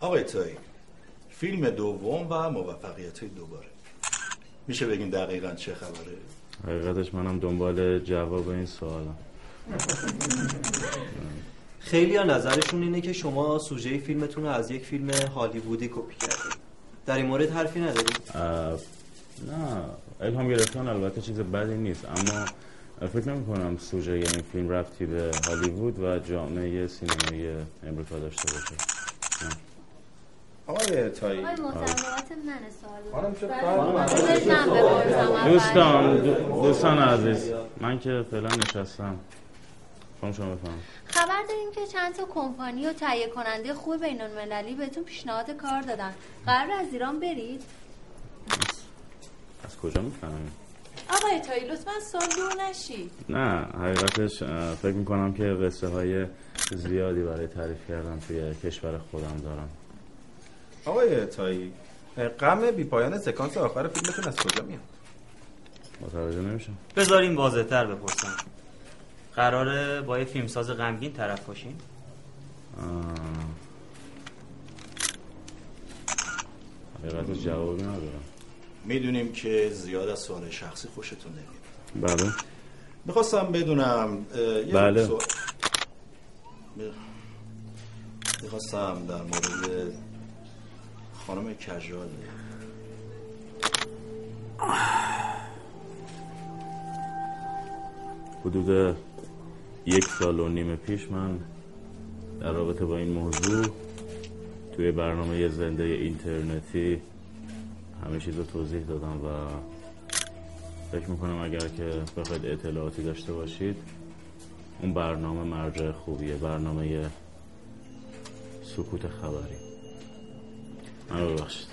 آقای تایی فیلم دوم و موفقیت دوباره. میشه بگین دقیقا چه خبره؟ حقیقتش منم دنبال جواب این سوالم. خیلی ها نظرشون اینه که شما سوژه فیلمتون رو از یک فیلم هالیوودی کپی کردید. در این مورد حرفی ندارید؟ نه الهام گرفتن البته چیز بدی نیست. اما فکر نمی کنم سوژه این فیلم رفتی به هالیوود و جامعه سینمایی امریکا داشته باشه. آقای آقای من سوال دوستان دوستان عزیز من که فعلا نشستم. خانم شما بفهم خبر داریم که چند تا کمپانی و تهیه کننده خوب بین المللی بهتون پیشنهاد کار دادن. قرار از ایران برید؟ از کجا می‌فهمیم؟ آقای تایی لطفا سال دور نشید. نه حقیقتش فکر می‌کنم که قصه های زیادی برای تعریف کردن توی کشور خودم دارم. آقای تایی غم بی پایان سکانس آخر فیلمتون از کجا میاد؟ متوجه نمیشم. بذاریم واضح تر بپرسم. قراره با یه فیلمساز غمگین طرف باشین؟ حقیقتش جوابی ندارم می‌دونیم که زیاد از سوال شخصی خوشتون نمیاد. بله. می‌خواستم بدونم یه بله. می‌خواستم در مورد خانم کجال حدود یک سال و نیم پیش من در رابطه با این موضوع توی برنامه زنده اینترنتی همه چیز رو توضیح دادم و فکر می‌کنم اگر که بخواید اطلاعاتی داشته باشید اون برنامه مرجع خوبیه برنامه سکوت خبری. ببخشید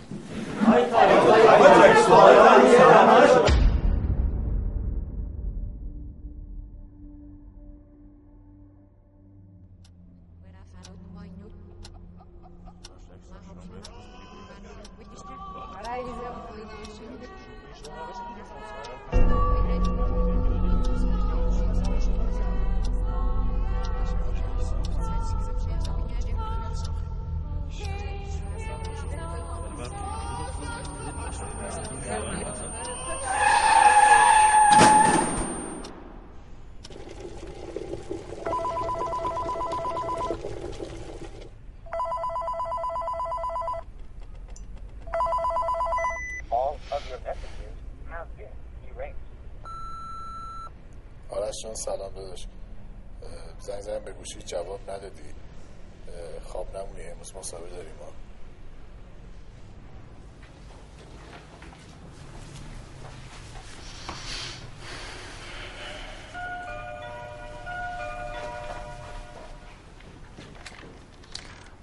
سلام داداش. زنگ زنگ به گوشی جواب ندادی. خواب نمونی امروز مسابقه داریم ما.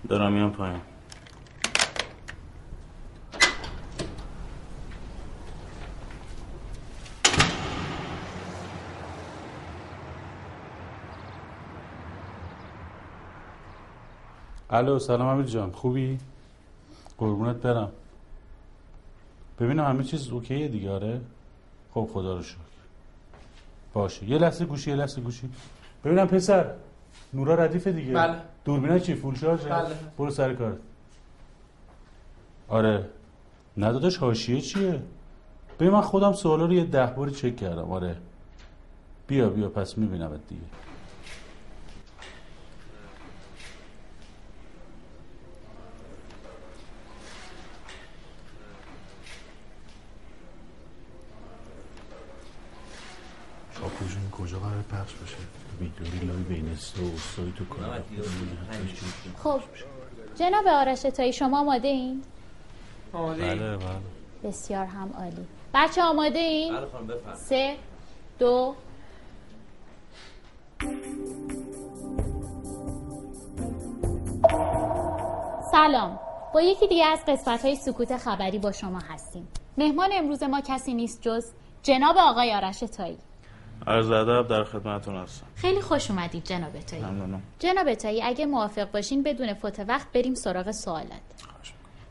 دارم میام پایین. الو سلام امیر جان. خوبی؟ قربونت برم. ببینم همه چیز اوکیه دیگه آره؟ خب خدا رو شکر. باشه. یه لحظه گوشی یه لحظه گوشی. ببینم پسر نورا ردیفه دیگه. بله. دوربینا چی؟ فول شارژه بله. برو سر کارت آره. نداداش حاشیه چیه؟ ببین من خودم سوالا رو یه ده باری چک کردم. آره. بیا بیا پس میبینمت دیگه. پخش بشه ویدیو لای بین سه و سایت و کار خب جناب آرش تایی شما آماده این؟ بله بله. بسیار هم عالی. بچه آماده این؟ بله خانم سه دو. سلام. با یکی دیگه از قسمت های سکوت خبری با شما هستیم. مهمان امروز ما کسی نیست جز جناب آقای آرش تایی عرض ادب در خدمتتون هستم. خیلی خوش اومدید جناب تایی ممنونم. جناب تایی اگه موافق باشین بدون فوت وقت بریم سراغ سوالات.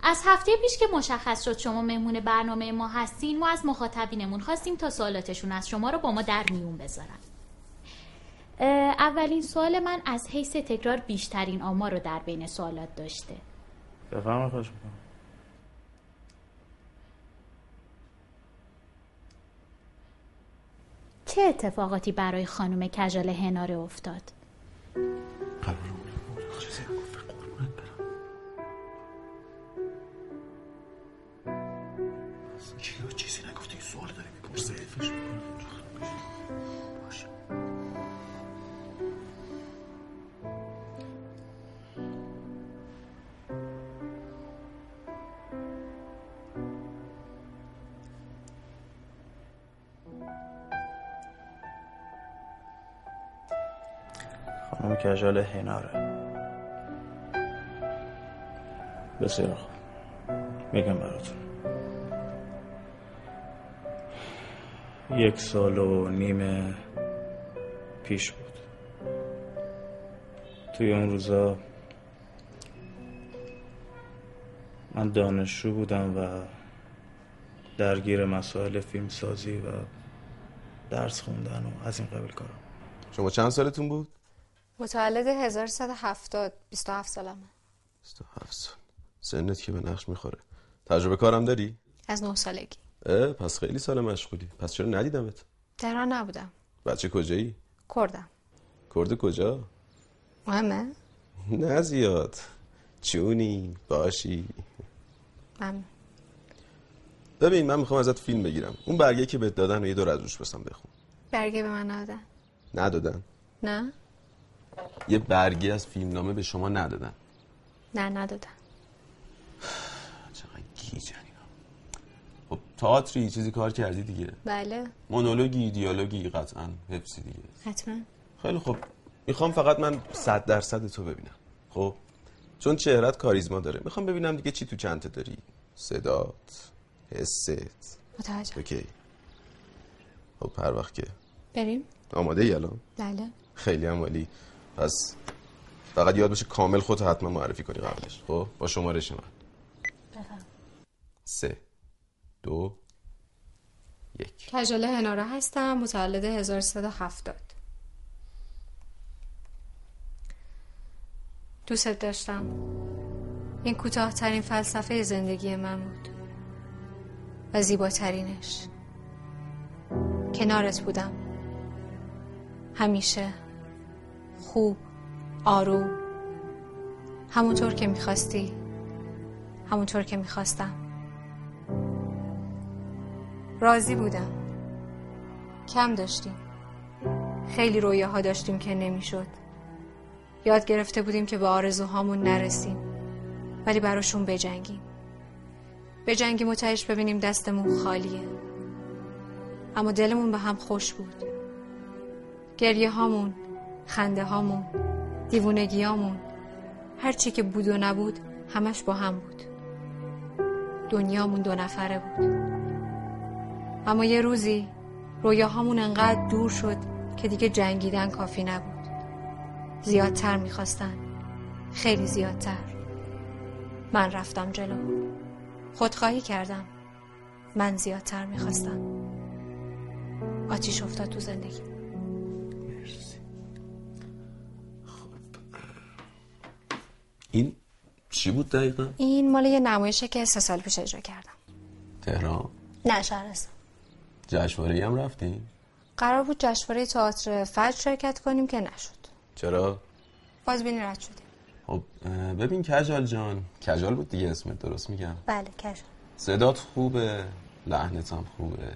از هفته پیش که مشخص شد شما مهمون برنامه ما هستین ما از مخاطبینمون خواستیم تا سوالاتشون از شما رو با ما در میون بذارن. اولین سوال من از حیث تکرار بیشترین آمار رو در بین سوالات داشته. بفرمایید خواهش می‌کنم. چه اتفاقاتی برای خانم کجال هناره افتاد؟ چیزی کجال هناره. بسیار خوب. میگم براتون. یک سال و نیم پیش بود. توی اون روزا من دانشجو بودم و درگیر مسائل فیلم سازی و درس خوندن و از این قبیل کارم. شما چند سالتون بود؟ متولد 1370 27 سالمه. 27 سال. سنت که به نقش می‌خوره. تجربه کارم داری؟ از 9 سالگی. اه پس خیلی سال مشغولی. پس چرا ندیدمت؟ تهران نبودم. بچه کجایی؟ کردم. کرد کجا؟ مهمه؟ نه زیاد. چونی باشی. من ببین من می‌خوام ازت فیلم بگیرم. اون برگه که بهت دادن و یه دور از روش بسم بخون. برگه به من ندادن. ندادن؟ نه؟ یه برگه از فیلمنامه به شما ندادن. نه ندادن. چقدر گیجن اینا خب تئاتری چیزی کار کردی دیگه؟ بله. مونولوگی دیالوگی قطعا حفظی دیگه. حتما. خیلی خب. می‌خوام فقط من صد درصد تو ببینم. خب؟ چون چهرت کاریزما داره. می‌خوام ببینم دیگه چی تو چنته داری. صدات حست. متوجه. اوکی. خب هر وقت که. بریم؟ آماده ای الان؟ بله. خیلی هم عالی. پس فقط یاد باشه کامل خودت حتما معرفی کنی قبلش. خب؟ با شمارش من. سه دو یک. کجاله هناره هستم متولد 1370 دوست داشتم. این کوتاهترین فلسفه زندگی من بود. و زیباترینش. کنارت بودم. همیشه. خوب آروم همونطور که می‌خواستی. همونطور که می‌خواستم. راضی بودم. کم داشتیم. خیلی رویاها داشتیم که نمی‌شد. یاد گرفته بودیم که به آرزوهامون نرسیم. ولی براشون بجنگیم. بجنگیم و تهش ببینیم دستمون خالیه. اما دلمون به هم خوش بود. گریه هامون خنده هامون هر چی که بود و نبود همش با هم بود. دنیامون دو نفره بود. اما یه روزی رویاهامون انقدر دور شد که دیگه جنگیدن کافی نبود. زیادتر می‌خواستن. خیلی زیادتر. من رفتم جلو. خودخواهی کردم. من زیادتر می‌خواستم. آتیش افتاد تو زندگی. این چی بود دقیقا؟ این مال یه نمایشه که سه سال پیش اجرا کردم. تهران؟ نه شهرستان. جشنواره هم رفتی؟ قرار بود جشنواره تئاتر فجر شرکت کنیم که نشد. چرا؟ بازبینی رد شدیم. خب ببین کجال جان. کجال بود دیگه اسمت درست میگم؟ بله کش صدات خوبه لحنت هم خوبه.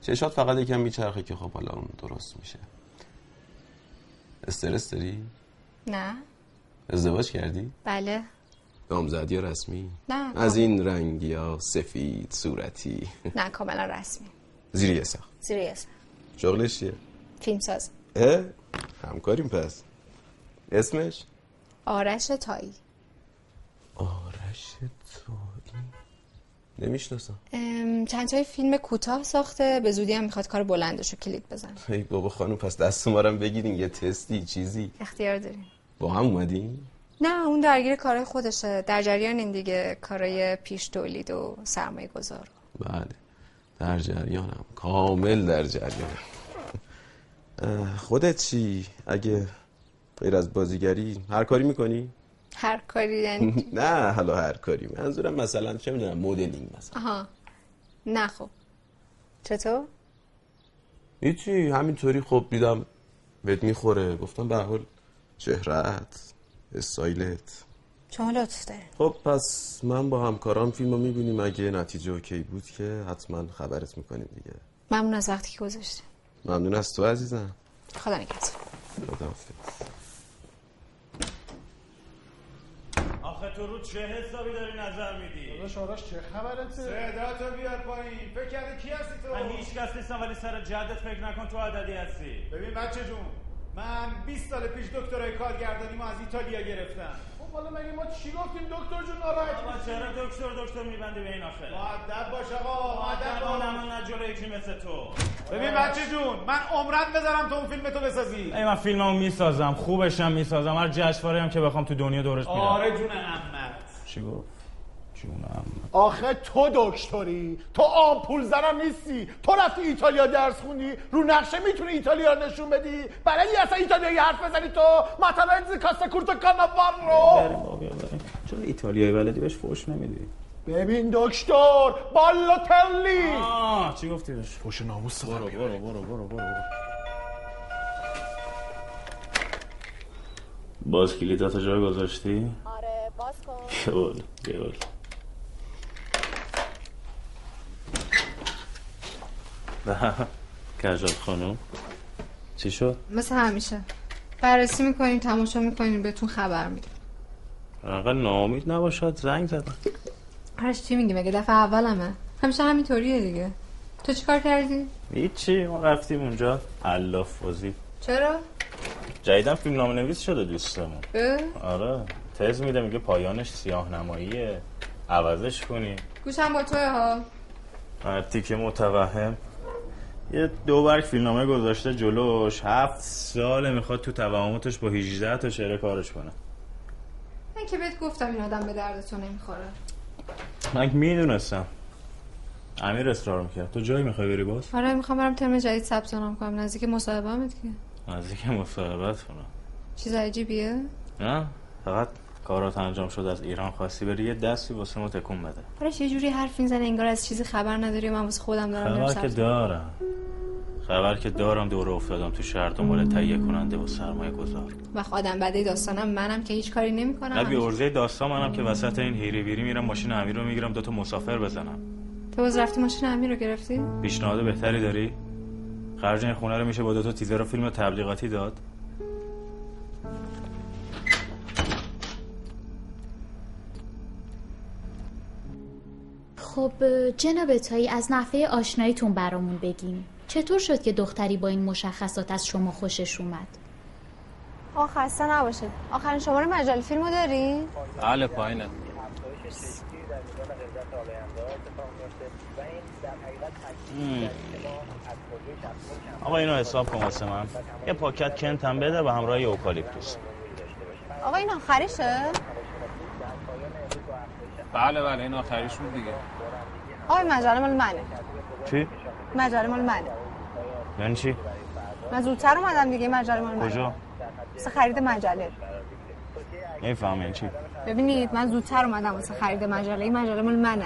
چشات فقط یکم میچرخه که خب حالا اون درست میشه. استرس داری؟ نه. ازدواج کردی؟ بله. نامزدی یا رسمی؟ نه از این رنگی ها سفید صورتی؟ نه کاملا رسمی. زیر یه سقف زیر یه سقف. شغلش چیه؟ فیلم ساز اه؟ همکاریم پس. اسمش؟ آرش تایی. آرش تویی نمی‌شناسم. چند تای فیلم کوتاه ساخته به زودی هم می‌خواد کار بلندش رو کلید بزن ای بابا خانم پس دست ما رو هم بگیرین یه تستی چیزی. اختیار داریم. با هم اومدین نه اون درگیر کارهای خودشه. در جریان این دیگه کارهای پیش تولید و سرمایه گذار بله. در جریانم. کامل در جریانم خودت چی؟ اگه غیر از بازیگری هر کاری می‌کنی؟ هر کاری یعنی نه حالا هر کاری. منظورم مثلا چه می‌دونم مدلینگ مثلا. آها. نه خب. چطور؟ هیچی. همینطوری. خب دیدم بهت می‌خوره. گفتم به حال چهرت استایلت. لطف دارین خب پس من با همکارام فیلم رو می‌بینیم. اگه نتیجه اوکی بود که حتما خبرت می‌کنیم دیگه. ممنون از وقتی که گذاشتیم ممنون از تو عزیزم. خدا نگهدار. خداحافظ. آخه تو رو چه حسابی داری نظر میدی؟ داداش آرش چه خبرته؟ صدا تو بیار پایین. فکر کردی کی هستی تو؟ من هیچ کس نیستم ولی سر جدت فکر نکن تو عددی هستی. ببین بچه جون من 20 سال پیش دکترای کارگردانی ما از ایتالیا گرفتم. خب حالا مگه ما چی گفتیم؟ دکتر جون ناراحت بابا میشی؟ چرا دکتر دکتر میبندی به این آخه؟ مؤدب باش آقا مؤدب باش. نه جلوی یکی مثل تو؟ ببین بچه جون من عمرت بذارم تو اون فیلم تو بسازی. ای من فیلممو می‌سازم خوبشم می‌سازم هر جشنواره هم که بخوام تو دنیا دورش میرم. آره جون عمت. چی گفت؟ جونم. آخه تو دکتری تو آمپول زنم نیستی. تو رفتی ایتالیا درس خوندی رو نقشه می‌تونی ایتالیا رو نشون بدی. برای اصلا ایتالیایی حرف بزنی تو. مثلا زیکاستا کورتو کاناوار رو. بریم بابا بریم چرا ایتالیایی بلدی بهش فوش نمیدی؟ ببین دکتر بالوتلی. آه چی گفتی بهش؟ فوش ناموس برو برو برو برو برو باز کلیداتو جای گذاشتی؟ آره باز کن. بیول بیول کجال خانم. چی شد؟ مثل همیشه. بررسی می‌کنیم تماشا می‌کنیم بهتون خبر میدیم. انقدر ناامید نباشد زنگ زدم هرش چی میگی مگه دفعه اولمه. همیشه همینطوریه دیگه. تو چیکار کردی؟ هیچی ما رفتیم اونجا. علاف بازی. چرا؟ جدیدن فیلم نام نویس شده دوستمون؟ آره. تز میده میگه پایانش سیاه نماییه عوضش کنی گوشم با توه ها. هر تیکه متوهم. یه دو برگ فیلمنامه گذاشته جلوش. هفت ساله می‌خواد تو توهماتش با 18 تا شعر کارش کنه. من که بهت گفتم این آدم به درد تو نمی‌خوره. من که می‌دونستم. امیر اصرار می‌کرد. تو جایی می‌خوای بری باز؟ آره می‌خوام برم ترم جدید ثبت نام کنم. نزدیک مصاحبه دیگه نزدیک مصاحبت کنم. چیز عجیبیه. نه فقط کارات انجام شد از ایران خواستی بری یه دستی واسه ما تکون بده. آره یه جوری حرف می‌زنه انگار از چیزی خبر نداری من واسه خودم دارم خبر که دارم. خبر که دارم دوره افتادم تو شهر دنبال تهیه کننده و سرمایه گذار. و آدم بده داستانم منم که هیچ کاری نه نمی‌کنم بی ارزه داستان منم که وسط این هیری بیری میرم ماشین امیر رو می‌گیرم دوتا مسافر بزنم. تو باز رفتی ماشین امیر رو گرفتی؟ پیشنهاد بهتری داری؟ خرج این خونه رو میشه با دوتا تیزر و فیلم تبلیغاتی داد؟ خب جناب تایی از نحوه آشناییتون برامون بگین. چطور شد که دختری با این مشخصات از شما خوشش اومد؟ آه خسته نباشید. آخرین شماره مجله فیلمو داری؟ بله پایینه. آقا اینو حساب کن واسه من. یه پاکت کنت هم بده و همراه یه اوکالیپتوس. آقا این آخریشه؟ بله بله این آخریش بود دیگه آقا این مجله مال منه چی؟ مجله مال منه یعنی چی؟ من زودتر اومدم دیگه مجله مال منه کجا؟ واسه خرید مجله نمیفهم یعنی چی؟ ببینید من زودتر اومدم واسه خرید مجله این مجله مال منه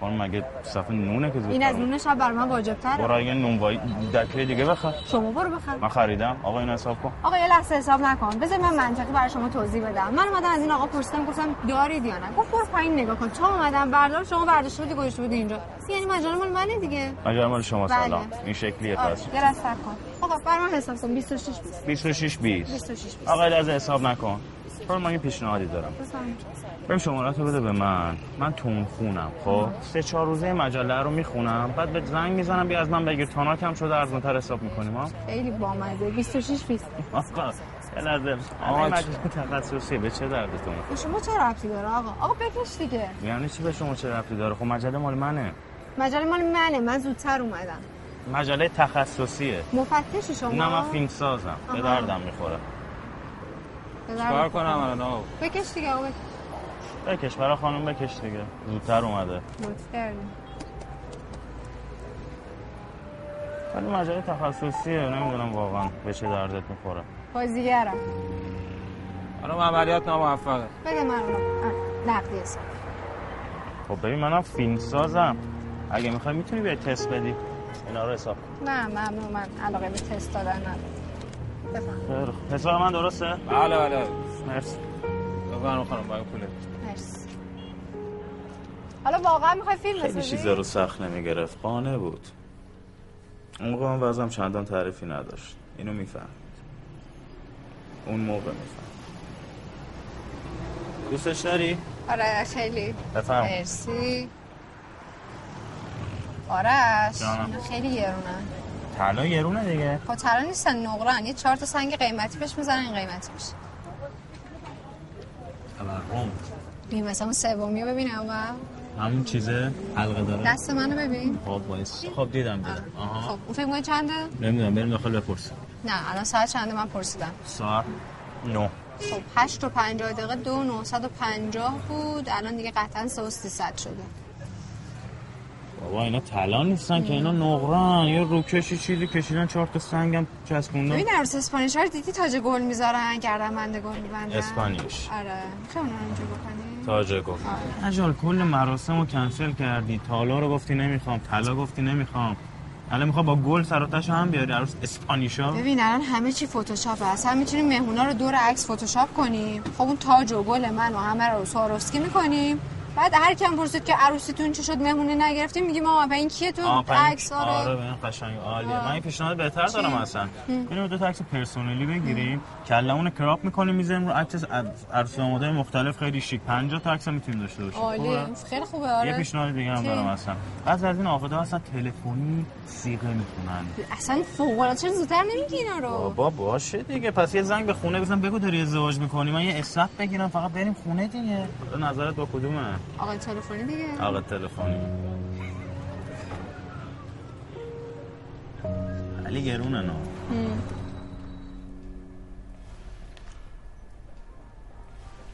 خانم مگه صفحه نونه که زود این از نون شب بر من واجب برو تره یه نون وای دکه دیگه بخر. شما برو بخر. من خریدم. آقا اینو حساب کن. آقا یه لحظه حساب نکن. بذار من منطقی برای شما توضیح بدم. من اومدم از این آقا پرسیدم گفتم دارید یا نه؟ گفت برو پایین نگاه کن. تا اومدم بردار شما برداشته بودی گذاشته بودی اینجا. یعنی مجله مال منه دیگه. مجال مال شما بله. سلام. این شکلیه آره، پس. یه لحظه کن. آقا بر من حساب کن. 26 20 26 20 26 20 آقا از حساب نکن. چون من یه پیشنهادی دارم. بریم شماراتو بده به من. من تون خونم خب؟ سه چهار روزه مجله رو می‌خونم. بعد به زنگ می‌زنم بیا از من بگیر. تاناکم شده ارزونتر حساب می‌کنیم ها؟ خیلی بامزه. 26 20 آقا یه لحظه. آقا، آقا مجله تخصصی به چه دردتون؟ به شما چه ربطی داره آقا؟ آقا بکش دیگه. یعنی چی به شما چه ربطی داره؟ خب مجله مال منه. مجله مال منه. من زودتر اومدم. مجله تخصصیه. مفتشی شما؟ نه من فیلم سازم. به. دردم می‌خوره. به درد کار بخور. کنم الان؟ آقا بکش دیگه آقا بکش برای خانم بکش دیگه. زودتر اومده. لطف کردیم ولی مجله تخصصیه نمی‌دونم واقعا به چه دردت می‌خوره. بازیگرم. حالا عملیات ناموفقه. بده من نقدی حساب. خب ببین منم فیلم سازم. اگه می‌خوای می‌تونی بیای تست بدی. اینا رو حساب کن. نه ممنون من علاقه به تست دادن ندارم. حساب من درسته؟ بله بله. مرسی. بفرما خانم باید پوله حالا واقعا می‌خوای فیلم خیلی بسازی؟ چیزا رو سخت نمی‌گرفت. قانع بود. اون موقع من وزم چندان تعریفی نداشت. اینو می‌فهمید. اون موقع میفهم دوستش داری؟ آره خیلی. بفهم. مرسی. آرش. جانم. خیلی گرونن طلا گرونه دیگه. خب طلا نیستن نقرن یه چهار تا سنگ قیمتی بهش می‌زنن این قیمتی میشه. تورم. ببین مثلا اون سومی رو ببینم و همون چیزه حلقه داره. دست منو ببین. خب باعث خب دیدم دیدم. آها. خب اون فکر چنده؟ نمی‌دونم بریم داخل بپرس نه الان ساعت چنده؟ من پرسیدم. ساعت نو خب 8 و 50 دقیقه دو 950 بود. الان دیگه قطعا 3 و 300 شده. بابا اینا طلا نیستن که اینا نقرن. یا روکشی چیزی کشیدن چهار تا سنگم چسبوندن. ببین عروس اسپانیش رو دیدی تاج گل می‌ذارن گردن بنده گل میبندن؟ اسپانیش. آره. رو اینجا بکنی تاج گفت. اجال کل مراسم رو کنسل کردی. تالا رو گفتی نمی‌خوام طلا گفتی نمی‌خوام. الان می‌خوام با گل سر و تهش هم بیاری عروس اسپانیشا؟ ببین الان همه چی فتوشاپه اصلا می‌تونیم مهمونا رو دور عکس فتوشاپ کنیم. خب اون تاج و گل من و همه رو سواروفسکی می‌کنیم. بعد هر کیم پرسید که عروسیتون چی شد مهمونی نگرفتیم میگیم آقا این کیه تو؟ عکس آره. آره به این قشنگ عالیه. من این پیشنهاد بهتر دارم؟ اصلا. اینو دو تا عکس پرسونلی بگیریم. کلمون کراپ می‌کنیم می‌ذاریم رو عکس عروس دامادای مختلف. خیلی شیک. 50 تا عکس می‌تونیم داشته باشیم. خوبه؟ خیلی خوبه آره. یه پیشنهاد دیگه هم؟ دارم اصلا. بعضی از این آقادا اصلا تلفنی سیغه می‌کنن اصلا فوق العاده چرا زودتر نمیگی اینا رو؟ بابا باشه دیگه. پس یه زنگ به خونه بزن بگو داری ازدواج می‌کنی. من یه اسنپ بگیرم فقط بریم خونه دیگه. نظرت با کدومه؟ آقا تلفنی دیگه. آقا تلفنی. علی گرونه نه.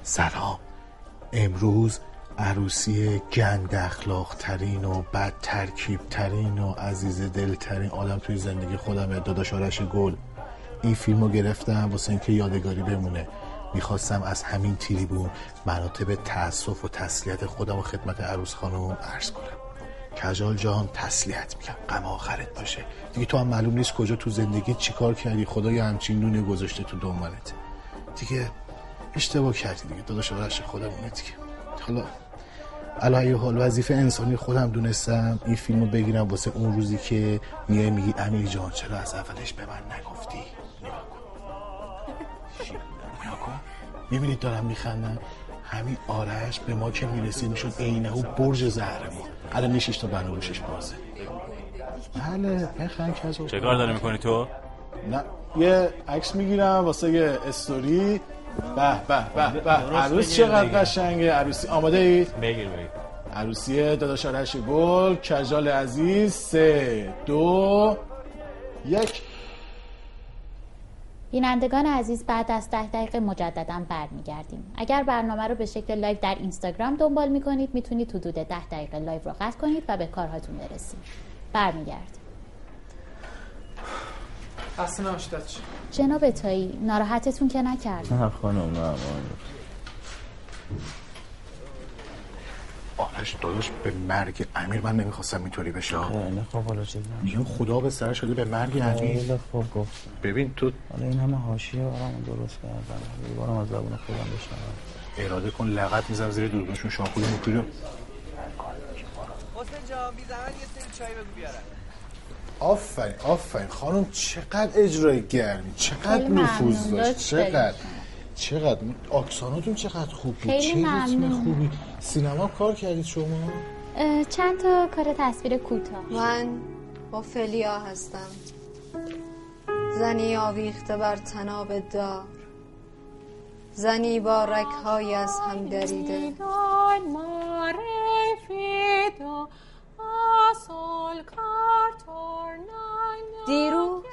سلام. امروز عروسی گند اخلاق ترین و بد ترکیب ترین و عزیز دل ترین آدم توی زندگی خودم داداش آرش گل. این فیلم رو گرفتم واسه اینکه یادگاری بمونه. می‌خواستم از همین تریبون مراتب تاسف و تسلیت خودم و خدمت عروس خانم عرض کنم. کجال جان تسلیت میگم. غم آخرت باشه. دیگه تو هم معلوم نیست کجا تو زندگی چیکار کردی. خدا یه همچین نونه گذاشته تو دنبالت. دیگه اشتباه کردی دیگه. داداش آرش خودمونه دیگه. حالا علی حال وظیفه انسانی خودم دونستم. این فیلمو بگیرم واسه اون روزی که میای میگی امیر جان چرا از اولش به من نگفتی؟ می‌بینید دارم میخندم. همین آرش به ما که می‌رسید می‌شد عینه و برج زهرمون الان نیشش تا بناگوشش بازه. بله بخند کجا چه کار داری می‌کنی تو؟ نه یه عکس می‌گیرم واسه یه استوری. به به به به. عروس چقدر. قشنگه. عروسی آماده اید بگیر بگیر. عروسی داداش آرش گل کجال عزیز سه دو یک. بینندگان عزیز بعد از ده دقیقه مجددا برمیگردیم. اگر برنامه رو به شکل live در اینستاگرام دنبال می‌کنید می‌تونید حدود ده دقیقه live رو قطع کنید و به کارهاتون برسید. برمیگردیم. خسته نباشید بچه. جناب تایی ناراحتتون که نکرد. نه خانم نه آرش داداش به مرگ امیر من نمی‌خواستم اینطوری بشه. نه خب حالا چه میگم خدا به سر شده به مرگ امیر. خیلی خوب گفت ببین تو حالا این همه حاشیه برام درست کردم یه بارم از زبون خودم بشنوم. اراده کن لغت می‌زنم زیر دوربینشون شامپول موپی رو حسین جان بی زحمت یه سری چای بگو بیارم. آفرین آفرین. خانم چقدر اجرای گرمی. چقدر نفوذ. داشت. چقدر. چقدر آکساناتون چقدر خوب بود؟ خیلی ممنون. خوبی. سینما کار کردید شما؟ چند تا کار تصویر کوتاه. من با فلیا هستم. زنی آویخته بر تناب دار. زنی با رکهای از هم دریده. دیروز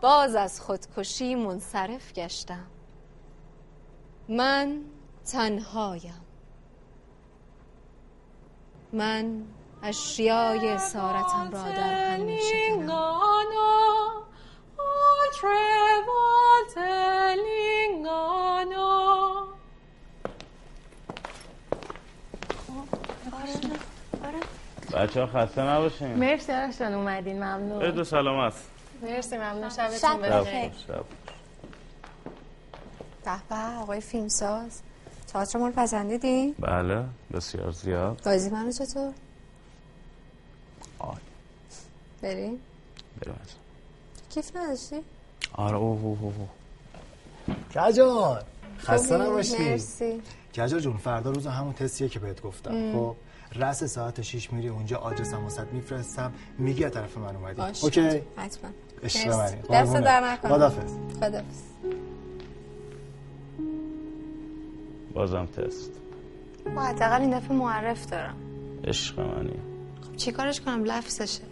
باز از خودکشی منصرف گشتم. من تنهایم. من اشیای اسارتم را در هم می بچه ها خسته نباشین. مرسی دارشتان اومدین ممنون. دو سلامت مرسی ممنون. شبتون بخیر. شب. به آقای فیلمساز تئاتر رو پسندیدی؟ بله بسیار زیاد بازی منو چطور؟ آی. بریم؟ بریم از. کیف نداشتی؟ آره اوه اوه اوه. کجان خسته؟ نباشی مرسی کجا جون فردا روز همون تستیه که بهت گفتم. خب رس ساعت 6 میری اونجا آدرسم واسط میفرستم میگی از طرف من اومدی اوکی حتما. منی. دست. در نکنه خداحافظ. خداحافظ بازم تست. با حداقل این دفعه معرف دارم. عشق منی. خب چی کارش کنم؟ لفظشه.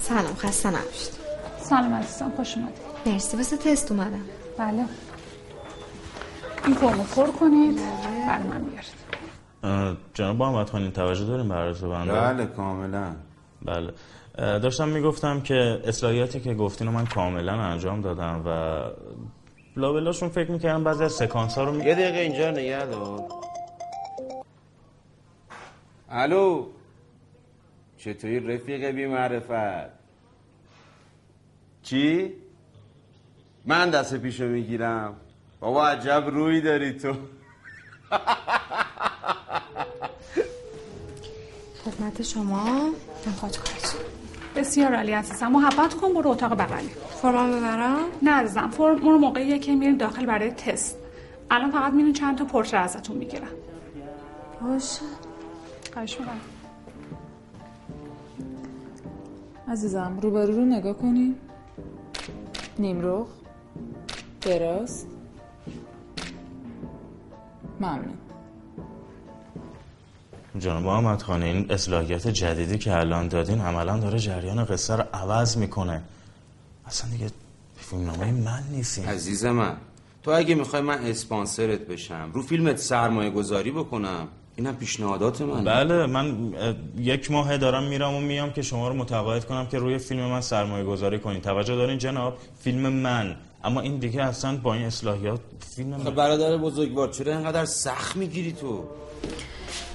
سلام خسته نباشید. سلام عزیزم خوش اومدید. مرسی. واسه تست اومدم. بله. این فرمو پر کنید. بله. من اه، جناب محمد خانین توجه داریم به عرض بنده؟ بله کاملا. بله. داشتم می‌گفتم که اصلاحیاتی که گفتین رو من کاملا انجام دادم و لابلاشون فکر می‌کردم بعضی از سکانس ها رو می... یه دقیقه اینجا نگه دار. الو؟ چطوری رفیق بی معرفت چی؟ من دست پیشو می‌گیرم. بابا عجب روی داری تو. خدمت شما. کارتون بسیار عالی عزیزم. محبت کن برو اتاق بغلی. فرمان ببرم؟ نه عزیزم فرم رو موقعیه که میرین داخل برای تست. الان فقط میرین چند تا پورتره ازتون می‌گیرن باشه خواهش می‌کنم. عزیزم روبرو رو نگاه کنی. نیمرخ دراز ممنون جناب محمد خانه این اصلاحیات جدیدی که الان دادین عملا داره جریان قصه رو عوض می‌کنه. اصلا دیگه فیلمنامه من نیستیم. عزیز من تو اگه می‌خوای من اسپانسرت بشم رو فیلمت سرمایه گذاری بکنم اینم پیشنهادات من بله من یک ماه دارم میرم و میام که شما رو متقاعد کنم که روی فیلم من سرمایه گذاری کنین. توجه دارین جناب؟ فیلم من. اما این دیگه اصلا با این اصلاحیات فیلم من برادر بزرگوار چرا اینقدر سخت می‌گیری تو؟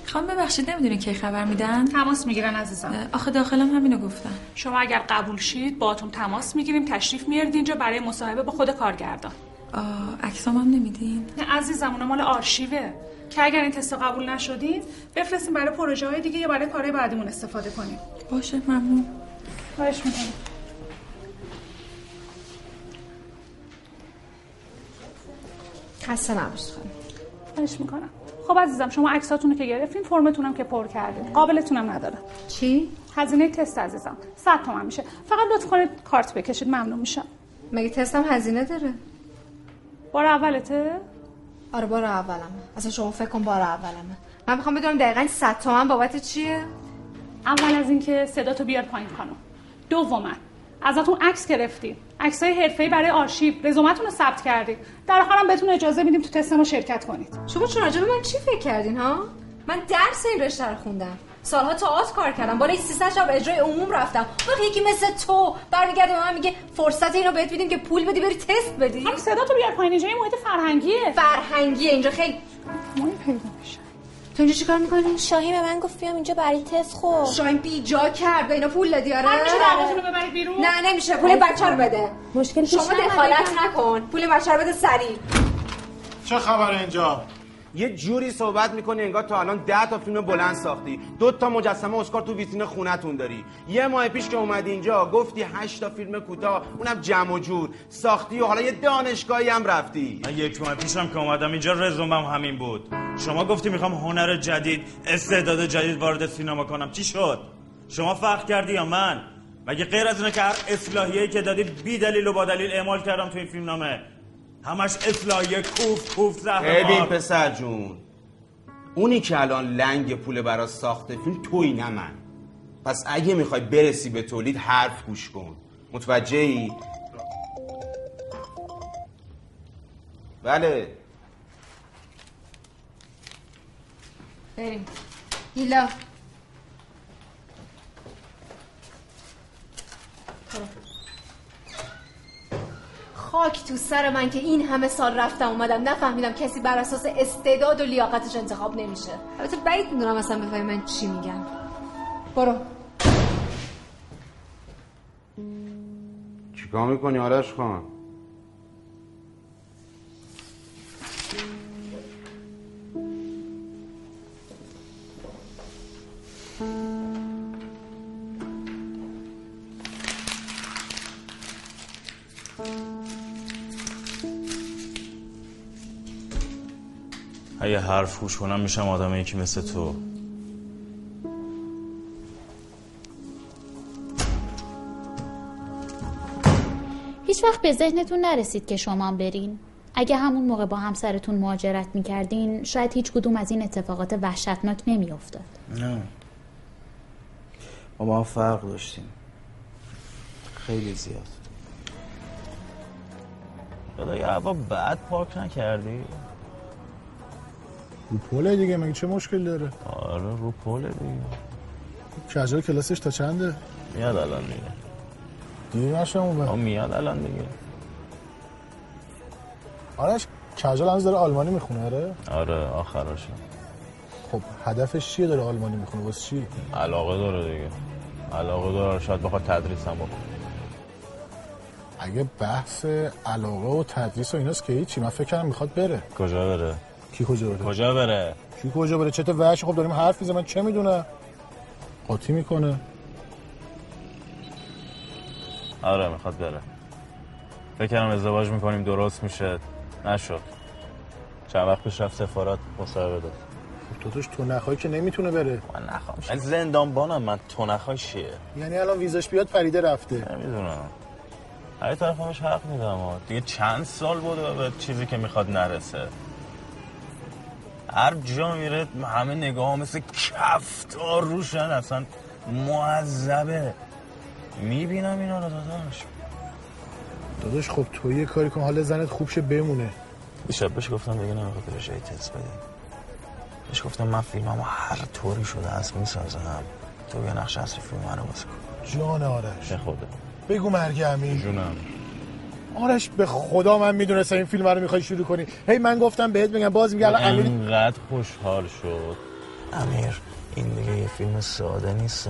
خانم ببخشید نمی‌دونی کی خبر میدن؟ تماس می‌گیرن عزیزم. آخه داخلم همینو گفتن. شما اگر قبول شید باهاتون تماس می‌گیریم تشریف میارید اینجا برای مصاحبه با خود کارگردان. آه، عکسام هم نمیدین؟ نه عزیزم اونا مال آرشیوه. که اگر این تست قبول نشدید بفرستیم برای پروژه های دیگه یا برای کارهای بعدیمون استفاده کنیم باشه ممنون. خواهش می‌کنم. خسته نباشید خانم. خواهش می‌کنم. خب عزیزم شما عکساتون رو که گرفتین فرمتون هم که پر کردین. قابلتون هم نداره. چی؟ هزینه تست عزیزم. 100 تومن میشه. فقط لطف کنید کارت بکشید. ممنون میشم. مگه تستم هزینه داره؟ بار اولته؟ آره بار اولمه. اصلا شما فکر کن بار اولمه. من می‌خوام بدونم دقیقا 100 تومن بابت چیه؟ اول از اینکه صدا تو بیار پایین خانم. دوما ازتون عکس گرفتیم. عکسای حرفه‌ای برای آرشیو. رزومتون رو ثبت کردیم در آخرم بهتون اجازه میدیم تو تست ما شرکت کنید. شما چون راجع به من چی فکر کردین ها؟ من درس این رشته رو خوندم. سالها تئاتر کار کردم. بالای 300 شب اجرای عموم رفتم. وقتی یکی مثل تو برمیگرده به من میگه فرصت اینو بهت میدیم که پول بدی بری تست بدی. هم صدا تو بیار پایین. اینجا محیط فرهنگیه. فرهنگیه اینجا. خیلی پیدا میشه. تو اینجا چیکار می‌کنی؟ شاهین به من گفت بیام اینجا برای تست خب. شاهین بی جا کرد به اینا پول دادی آره. هر میشه دعواتون رو ببرید بیرون. نه نمیشه پول بچه رو بده. مشکل شما دخالت نکن. پول بچه رو بده سریع. چه خبر اینجا؟ یه جوری صحبت می‌کنی انگار تا الان ده تا فیلم بلند ساختی. دو تا مجسمه اسکار تو ویترین خونتون داری. یه ماه پیش که اومدی اینجا گفتی هشت تا فیلم کوتاه اونم جمع و جور. ساختی و حالا یه دانشگاهی هم رفتی. من یک ماه پیشم که اومدم اینجا رزومم همین بود. شما گفتی می‌خوام هنر جدید استعداد جدید وارد سینما کنم. چی شد؟ شما فرق کردی یا من؟ مگه غیر از اینه که هر اصلاحیه‌ای که دادی بی دلیل و با دلیل اعمال کردم تو این فیلم نامه همش اصلاحیه. کوف کوف زهر ببین. پسر جون اونی که الان لنگ پول برای ساخت فیلم توی نه من. پس اگه می‌خوای برسی به تولید حرف گوش کن. متوجه ای؟ بله. بریم. گیلا خاک تو سر من که این همه سال رفتم اومدم نفهمیدم کسی بر اساس استعداد و لیاقتش انتخاب نمیشه. البته بعید می‌دونم اصلا بفهمی من چی میگم. برو. چیکار می‌کنی آرش خان؟ گوش کنم میشم آدم یکی مثل تو. هیچ وقت به ذهنتون نرسید که شما برین. اگه همون موقع با همسرتون مهاجرت می‌کردین شاید هیچ کدوم از این اتفاقات وحشتناک نمیافتاد. نه. ما با هم فرق داشتیم. خیلی زیاد. خدای هوا بعد پاک نکردی؟ رو پله دیگه مگه چه مشکل داره؟ آره رو پله دیگه. کجا کلاسش تا چنده؟ میاد الان دیگه. دیر نشم اون میاد الان دیگه. آرش کجال هنوز داره؟ آلمانی می‌خونه آره؟ آره آخراشه خب هدفش چیه داره آلمانی می‌خونه؟ واسه چی؟ علاقه داره دیگه. علاقه داره شاید بخواد تدریس هم بکنه. اگه بحث علاقه و تدریس و ایناست که هیچی من فکر کردم می‌خواد بره. کجا بره؟ کی کجا بره؟ کجا بره؟ کی کجا بره؟ چه وحش؟ خب داریم حرف می‌زنیم من چه می‌دونم؟ قاطی می‌کنه. آره می‌خواد بره. فکر کردم ازدواج می‌کنیم درست میشه. نشد. چند وقت پیش رفت سفارت مصاحبه داد. تو توش تو نخواهی که نمی‌تونه بره. من نخوام. من زندان بانم من تو نخوای چیه؟ یعنی الان ویزاش بیاد پریده رفته. نمی‌دونم. هر طرف همش حق میدم. ها. دیگه چند سال بوده به چیزی که می‌خواد نرسه. هر جا میره همه نگاه مثل کفتار روشن اصلا. معذبه. می‌بینم اینا رو داداش. داداش خب تو یه کاری کن حال زنت خوب شه بمونه. دیشب بهش گفتم دیگه نمی‌خواد بهش ای تست بده. بهش گفتم من فیلممو هر طوری شده از می‌سازم. تو یه نقش اصلی فیلم منو بازی کن. جان آرش. به خدا. بگو مرگ امین. جونم. آرش به خدا من می‌دونستم این فیلم رو می‌خوای شروع کنی. هی من گفتم بهت بگم باز میگه الان امیر انقدر خوشحال شد. امیر این دیگه یه فیلم ساده نیست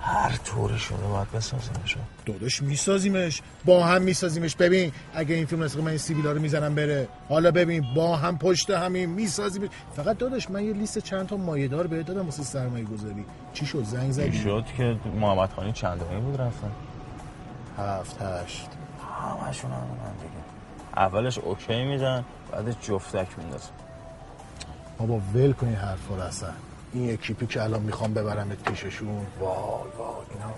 هر طوری شده باید بسازیمش داداش میسازیمش. با هم میسازیمش. ببین اگه این فیلم نسخه من این سیبیلا رو می‌زنم بره. حالا ببین با هم پشت همین میسازیمش. فقط داداش من یه لیست چند تا مایه‌دار بهت دادم واسه سرمایه گذاری چی شد؟ زنگ زدی. چی شد که محمد خانی چند دقیقه بود رفتن؟ هفت هشت. همشون هم دیگه. اولش OK میدن بعد جفتک میندازن بابا ول کن این حرفا رو اصلا. این اکیپی که الان می‌خوام ببرمت پیششون. وای وای اینا.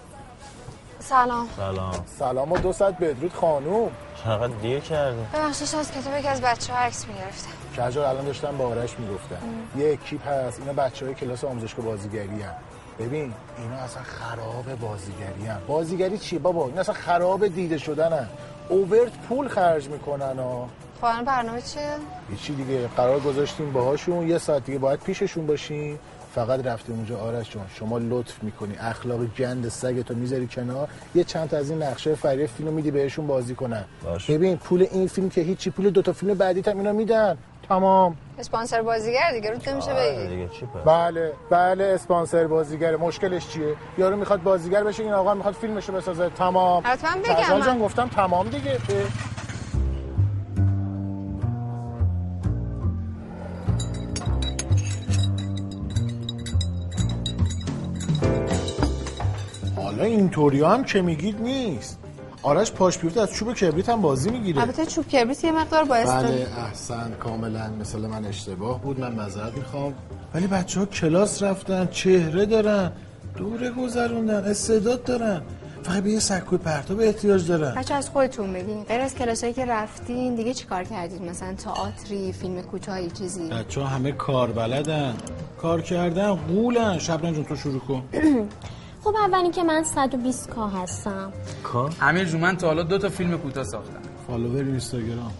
سلام. سلام. سلام و دو ساعت بدرود خانوم. چقدر دیر کردی؟ ببخشید از کتاب یکی از بچه ها عکس می‌گرفتم کجا الان داشتم با آرش می‌گفتم یه اکیپ هست اینا بچه های کلاس آموزشگاه بازیگری هم. ببین اینا اصلا خراب بازیگری هم. بازیگری چیه بابا؟ اینا اصلا خراب دیده شدن هم. اوورت پول خرج می‌کنن ها. خب برنامه چیه؟ چی دیگه قرار گذاشتیم باهاشون. یه ساعت دیگه باید پیششون باشیم. فقط رفتیم اونجا. آرش جان شما لطف می‌کنی. اخلاق گند سگ تو می‌ذاری کنار. یه چند تا از این نقشه فریه فیلم میدی بهشون بازی کنن. باش. ببین پول این فیلم که هیچی پول دوتا فیلم بعدی هم اینا میدن. تمام. اسپانسر بازیگر دیگه رو نمیشه بگی. دیگه چی پس؟ بله بله اسپانسر بازیگره مشکلش چیه؟ یارو می‌خواد بازیگر بشه این آقا می‌خواد فیلمشو بسازه. تمام. حتما بگم من. جان گفتم تمام دیگه. حالا اینطوری هم که میگید نیست. آرش پاش بیفته از چوب کبریت هم بازی می‌گیره. البته چوب کبریت یه مقدار با بله احسن کاملا مثل من اشتباه بود من معذرت می‌خوام. ولی بچه ها کلاس رفتن چهره دارن دوره گذروندن استعداد دارن. فقط به یه سکوی پرتاب احتیاج دارن. بچه از خودتون بگین غیر از کلاسایی که رفتین دیگه چی کار کردید؟ مثلا تئاتری فیلم کوتاهی چیزی؟ بچه ها همه کار بلدن. کار کردن قولن شبنم جون تو شروع کن. خب اولی که من 120 کا هستم. امیر جون من تا حالا دو تا فیلم کوتاه ساختم. فالوور اینستاگرام.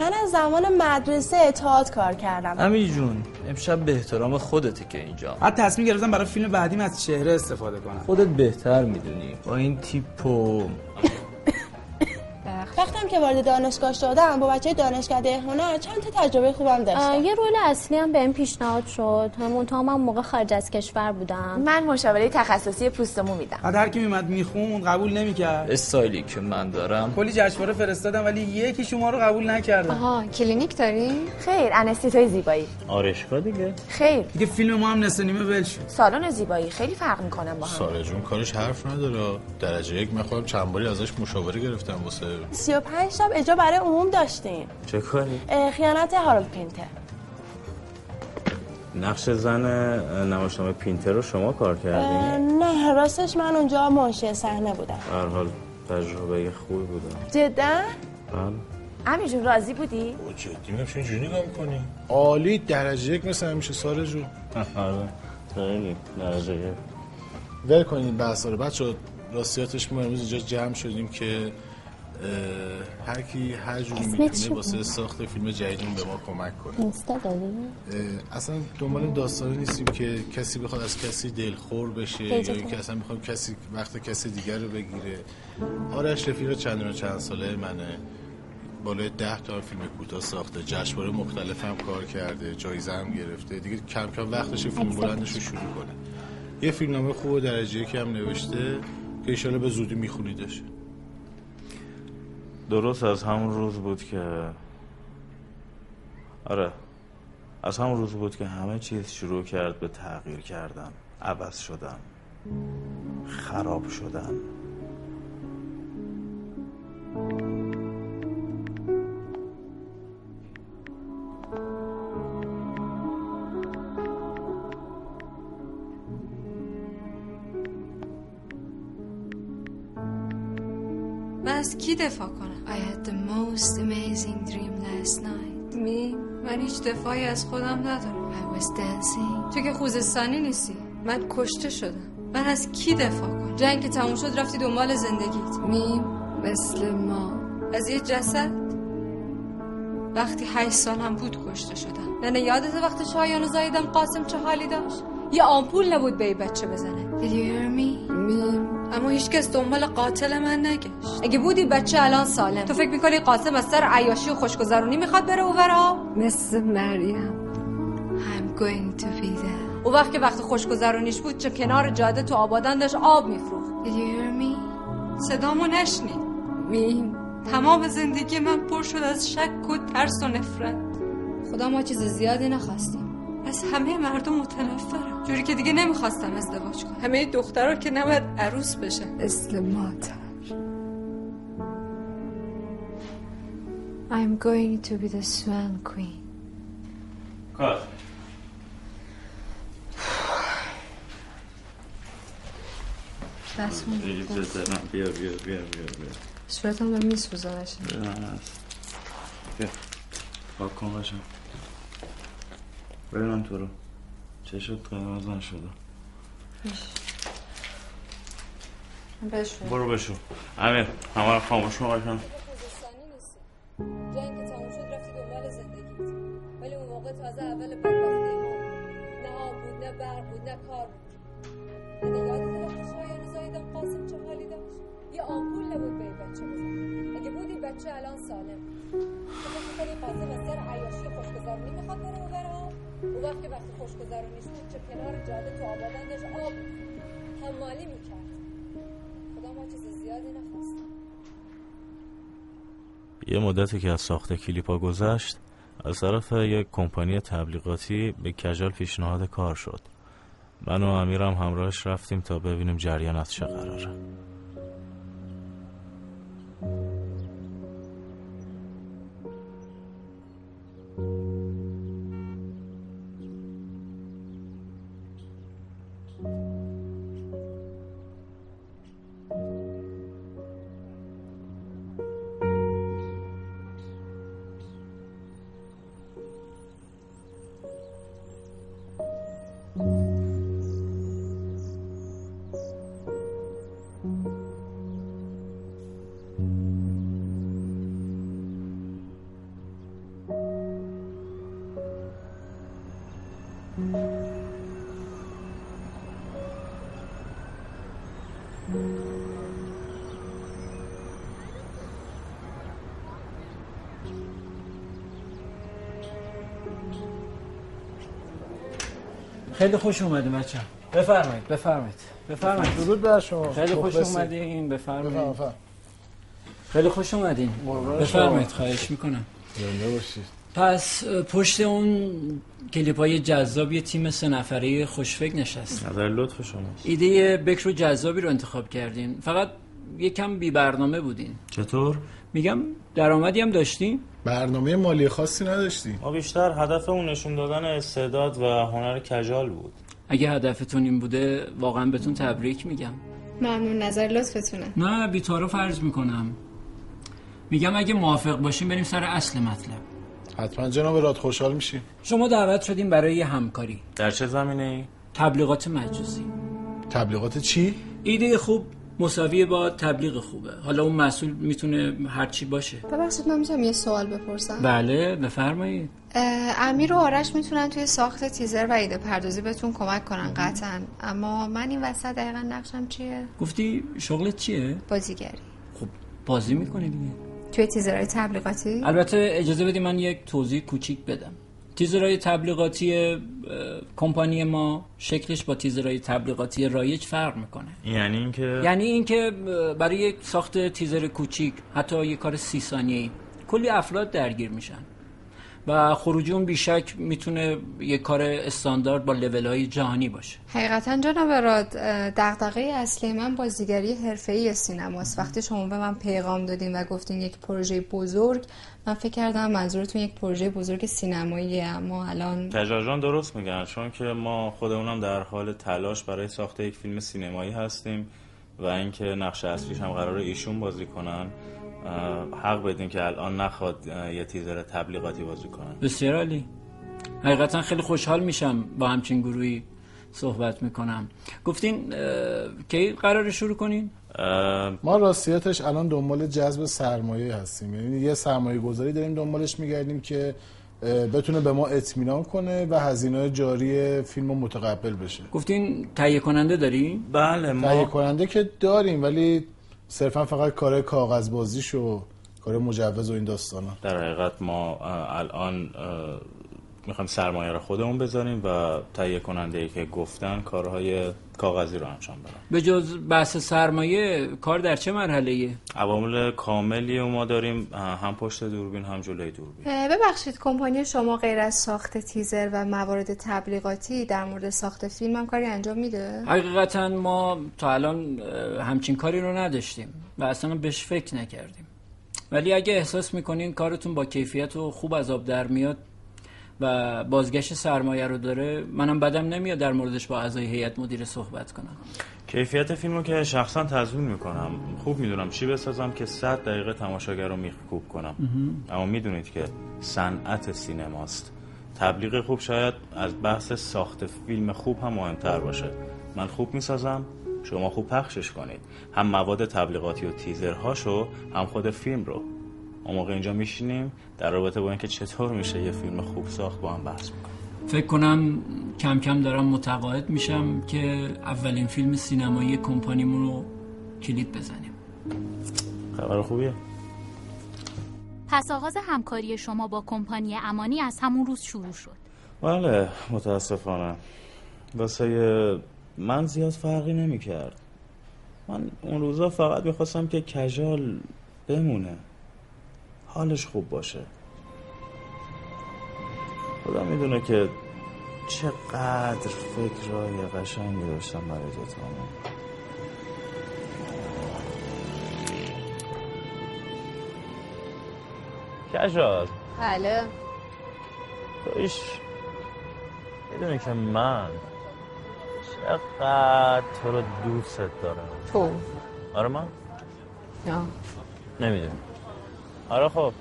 من از زمان مدرسه اتحاد کار کردم. امیر جون امشب به احترام خودته که اینجا. بعد تصمیم گرفتم برای فیلم بعدیم از چهره استفاده کنم. خودت بهتر می‌دونی. با این تیپ و وقتم که وارد دانشگاه شدم با بچه دانشکده هنر چند تا تجربه خوبم داشتم. یه رول اصلی هم بهم پیشنهاد شد. منتها من موقع خارج از کشور بودم. من مشاوره تخصصی پوستمو میدم. بعد هر کی میمد می‌خوند قبول نمی‌کرد. استایلی که من دارم. کلی جشنواره فرستادم ولی یکی شما رو قبول نکردم. آها کلینیک داری؟ خیر انستیتوی زیبایی. آرشگاه دیگه. خیر. دیگه فیلم ما هم نصف نیمه ول شد. سالن زیبایی خیلی فرق می‌کنم با هم. سارا جون کارش حرف نداره. درجه یک من خودم چند باری ازش مشاوره گرفتم واسه 35 شب اجرا برای عموم داشتیم. چه کاری؟ خیانت هارولد پینتر. نقش زن نمایشنامه پینتر رو شما کار کردین؟ نه راستش من اونجا منشی صحنه بودم. هر حال تجربه خوبی بودم جدا؟ بله. امیر جون راضی بودی؟ جدی میگم چه اینجوری نگاه می‌کنی؟ عالی درجه یک مثل همیشه سارا جون. آره خیلی درجه یک. ول کنید این بحثا رو بچه راستیاتش ما امروز اینجا جمع شدیم که هر کی هر چی می‌تونه؟ واسه ساخت فیلم جدیدمون به ما کمک کنه. اینستا اصلا دنبال داستانی نیستیم که کسی بخواد از کسی دلخور بشه یا. اینکه اصلا بخوام کسی وقت کسی دیگر رو بگیره. آرش رفیق چندان و چند ساله منه. بالای ده تا فیلم کوتاه ساخته. جشنواره مختلف هم کار کرده جایزه هم گرفته. دیگه کم کم وقتش فیلم بلندش رو شروع کنه. یه فیلمنامه خوب و درجه که هم نوشته که ایشالا به زودی میخونیدش. درست از همون روز بود که آره. از همون روز بود که همه چیز شروع کرد به تغییر کردن. عوض شدن. خراب شدن. از کی دفاع کنم؟ I had the most amazing dream last night. می؟ من هیچ دفاعی از خودم ندارم. I was dancing. تو که خوزستانی نیستی. من کشته شدم. من از کی دفاع کنم؟ جنگ که تموم شد رفتی دنبال زندگیت. می مثل ما. از یه جسد؟ وقتی هشت سالم بود کشته شدم. نه یادت وقتی شایانو زاییدم قاسم چه حالی داشت؟ یه آمپول نبود به بچه بزنه. Did you hear me? میم اما هیچ کس دنبال قاتل من نگشت. اگه بودی بچه الان سالم. تو فکر می‌کنی قاسم از سر عیاشی و خوشگذرونی می‌خواد بره اوورا مثل مریم. I'm going to be there. او وقت که وقت خوشگذرونیش بود چه کنار جاده تو آبادان داشت آب میفروخت. Did you hear me? صدامو نشنید. میم. تمام زندگی من پر شد از شک و ترس و نفرت. خدا ما چیز زیادی نخواستیم. از همه مردم متنفرم جوری که دیگه نمی‌خواستم ازدواج کنم همه دخترها که نباید عروس بشن. مثل مادر. I'm going to be the swan queen. کار. دست بیا بیا بیا بیا بیا. صورتم به میسوزه بیا. بیا. پاک کن باشم ببینم تو رو. چه شد قرمز نشده. بشو برو بشو. امیر همه رو خاموش کن. قشنگ. جنگ که تموم شد رفتی دنبال زندگیت. ولی اون موقع تازه اول بدبختی ما نه آب بود نه برق بود نه کار بود. نه یادت شایان قاسم چه آمپول نبود به این بچه بزن. اگه بود این بچه الان سالم تو فکر قاسم از سر عیاشی و خوشگذرونی می‌خواد بره اوورا اون وقت که وقتی خوشگذرونیش بود چه کنار جاده تو آبادان داشت آب. حمالی می‌کرد. خدا ما چیز زیادی نخواستم یه مدتی که از ساخت کلیپا گذشت از طرف یک کمپانی تبلیغاتی به کجال پیشنهاد کار شد. من و امیرم همراهش رفتیم تا ببینیم جریان از چه قراره. خیلی خوش اومدین بچه بفرمایید بفرمایید. بفرمایید. درود بر شما. خیلی خوش مخلصی. اومدین بفرمایید. خیلی خوش اومدین. بفرمایید. خواهش می‌کنم. زنده باشید. پس پشت اون کلیپ های جذاب یه تیم سه نفره خوشفکر نشست. نظر لطف شما. ایده بکر و جذابی رو انتخاب کردین. فقط یه کم بی برنامه بودین. چطور؟ میگم درآمدی هم داشتین؟ برنامه مالی خاصی نداشتی ما بیشتر هدف اون نشون دادن استعداد و هنر کجال بود. اگه هدفتون این بوده واقعا بهتون تبریک میگم. ممنون نظر لطفتونه. نه بیتارو فرض می‌کنم. میگم اگه موافق باشیم بریم سر اصل مطلب. حتما جناب راد خوشحال میشیم. شما دعوت شدیم برای یه همکاری. در چه زمینه ای؟ تبلیغات مجازی. تبلیغات چی؟ ایده خوب مساوی با تبلیغ خوبه. حالا اون مسئول می‌تونه هرچی باشه. ببخشید من می‌تونم یه سوال بپرسم. بله بفرمایید. امیر و آرش می‌تونن توی ساخت تیزر و ایده پردازی بهتون کمک کنن قطعا. اما من این وسط دقیقا نقشم چیه؟ گفتی شغلت چیه؟ بازیگری. خب بازی می‌کنی دیگه. توی تیزرهای تبلیغاتی؟ البته اجازه بدی من یک توضیح کوچیک بدم. تیزرهای تبلیغاتی کمپانی ما شکلش با تیزرهای تبلیغاتی رایج فرق می‌کنه. یعنی اینکه یعنی اینکه برای یک ساخت تیزر کوچیک حتی یک کار سی ثانیه‌ای کلی افراد درگیر میشن. و خروجی اون بیشک می‌تونه یک کار استاندارد با لول های جهانی باشه. حقیقتا جناب راد دغدغه اصلی من بازیگری حرفه‌ای سینماست. وقتی شما به من پیغام دادین و گفتین یک پروژه بزرگ من فکر کردم منظورتون یک پروژه بزرگ سینماییه اما الان کجال درست میگن چون که ما خودمونم در حال تلاش برای ساخت یک فیلم سینمایی هستیم. و اینکه نقش اصلیش هم قرار ایشون بازی کنن حق بدین که الان نخواد یه تیزر تبلیغاتی بازی کنن. بسیار عالی. حقیقتا خیلی خوشحال میشم با همچین گروهی صحبت می‌کنم. گفتین کی قرار شروع کنین؟ ما راستیتش الان دنبال جذب سرمایه هستیم. یعنی یه سرمایه گذاری داریم دنبالش میگردیم که بتونه به ما اطمینان کنه و هزینه جاری فیلم رو متقبل بشه گفتین تهیه کننده داری؟ بله تهیه کننده که داریم ولی صرفا فقط کار کاغذ بازیش و کار مجوز و این داستانا در حقیقت ما الان می‌خوایم سرمایه رو خودمون بذاریم و تهیه کننده ای که گفتن کارهای کاغذی رو انجام بدن. به جز بحث سرمایه کار در چه مرحله ایه؟ عوامل کاملی رو ما داریم هم پشت دوربین هم جلوی دوربین. ببخشید کمپانی شما غیر از ساخت تیزر و موارد تبلیغاتی در مورد ساخت فیلم هم کاری انجام میده؟ حقیقتا ما تا الان همچین کاری رو نداشتیم و اصلا بهش فکر نکردیم. ولی اگه احساس می‌کنین کارتون با کیفیت و خوب از آب در میاد و بازگشت سرمایه رو داره منم بدم نمیاد در موردش با اعضای هیئت مدیره صحبت کنم. کیفیت فیلم رو که شخصا تضمین می‌کنم. خوب می‌دونم چی بسازم که 100 دقیقه تماشاگر رو میخکوب کنم. اما می‌دونید که صنعت سینماست. تبلیغ خوب شاید از بحث ساخت فیلم خوب هم مهمتر باشه. من خوب می‌سازم شما خوب پخشش کنید. هم مواد تبلیغاتی و تیزرهاشو هم خود فیلم رو. اون موقع اینجا میشینیم در رابطه با اینکه چطور میشه یه فیلم خوب ساخت با هم بحث می‌کنیم. فکر کنم کم کم دارم متقاعد میشم که اولین فیلم سینمایی کمپانیمون رو کلید بزنیم. خبر خوبیه؟ پس آغاز همکاری شما با کمپانی امانی از همون روز شروع شد. بله متاسفانه. واسه من زیاد فرقی نمی کرد من اون روزا فقط می‌خواستم که کجال بمونه. حالش خوب باشه. خدا می‌دونه که چقدر فکرهای قشنگی داشتم برای دوتامون کجال بله. تویش می‌دونی که من چقدر تو رو دوست دارم. تو. آره من؟ نه. نمی‌دونی آره خب.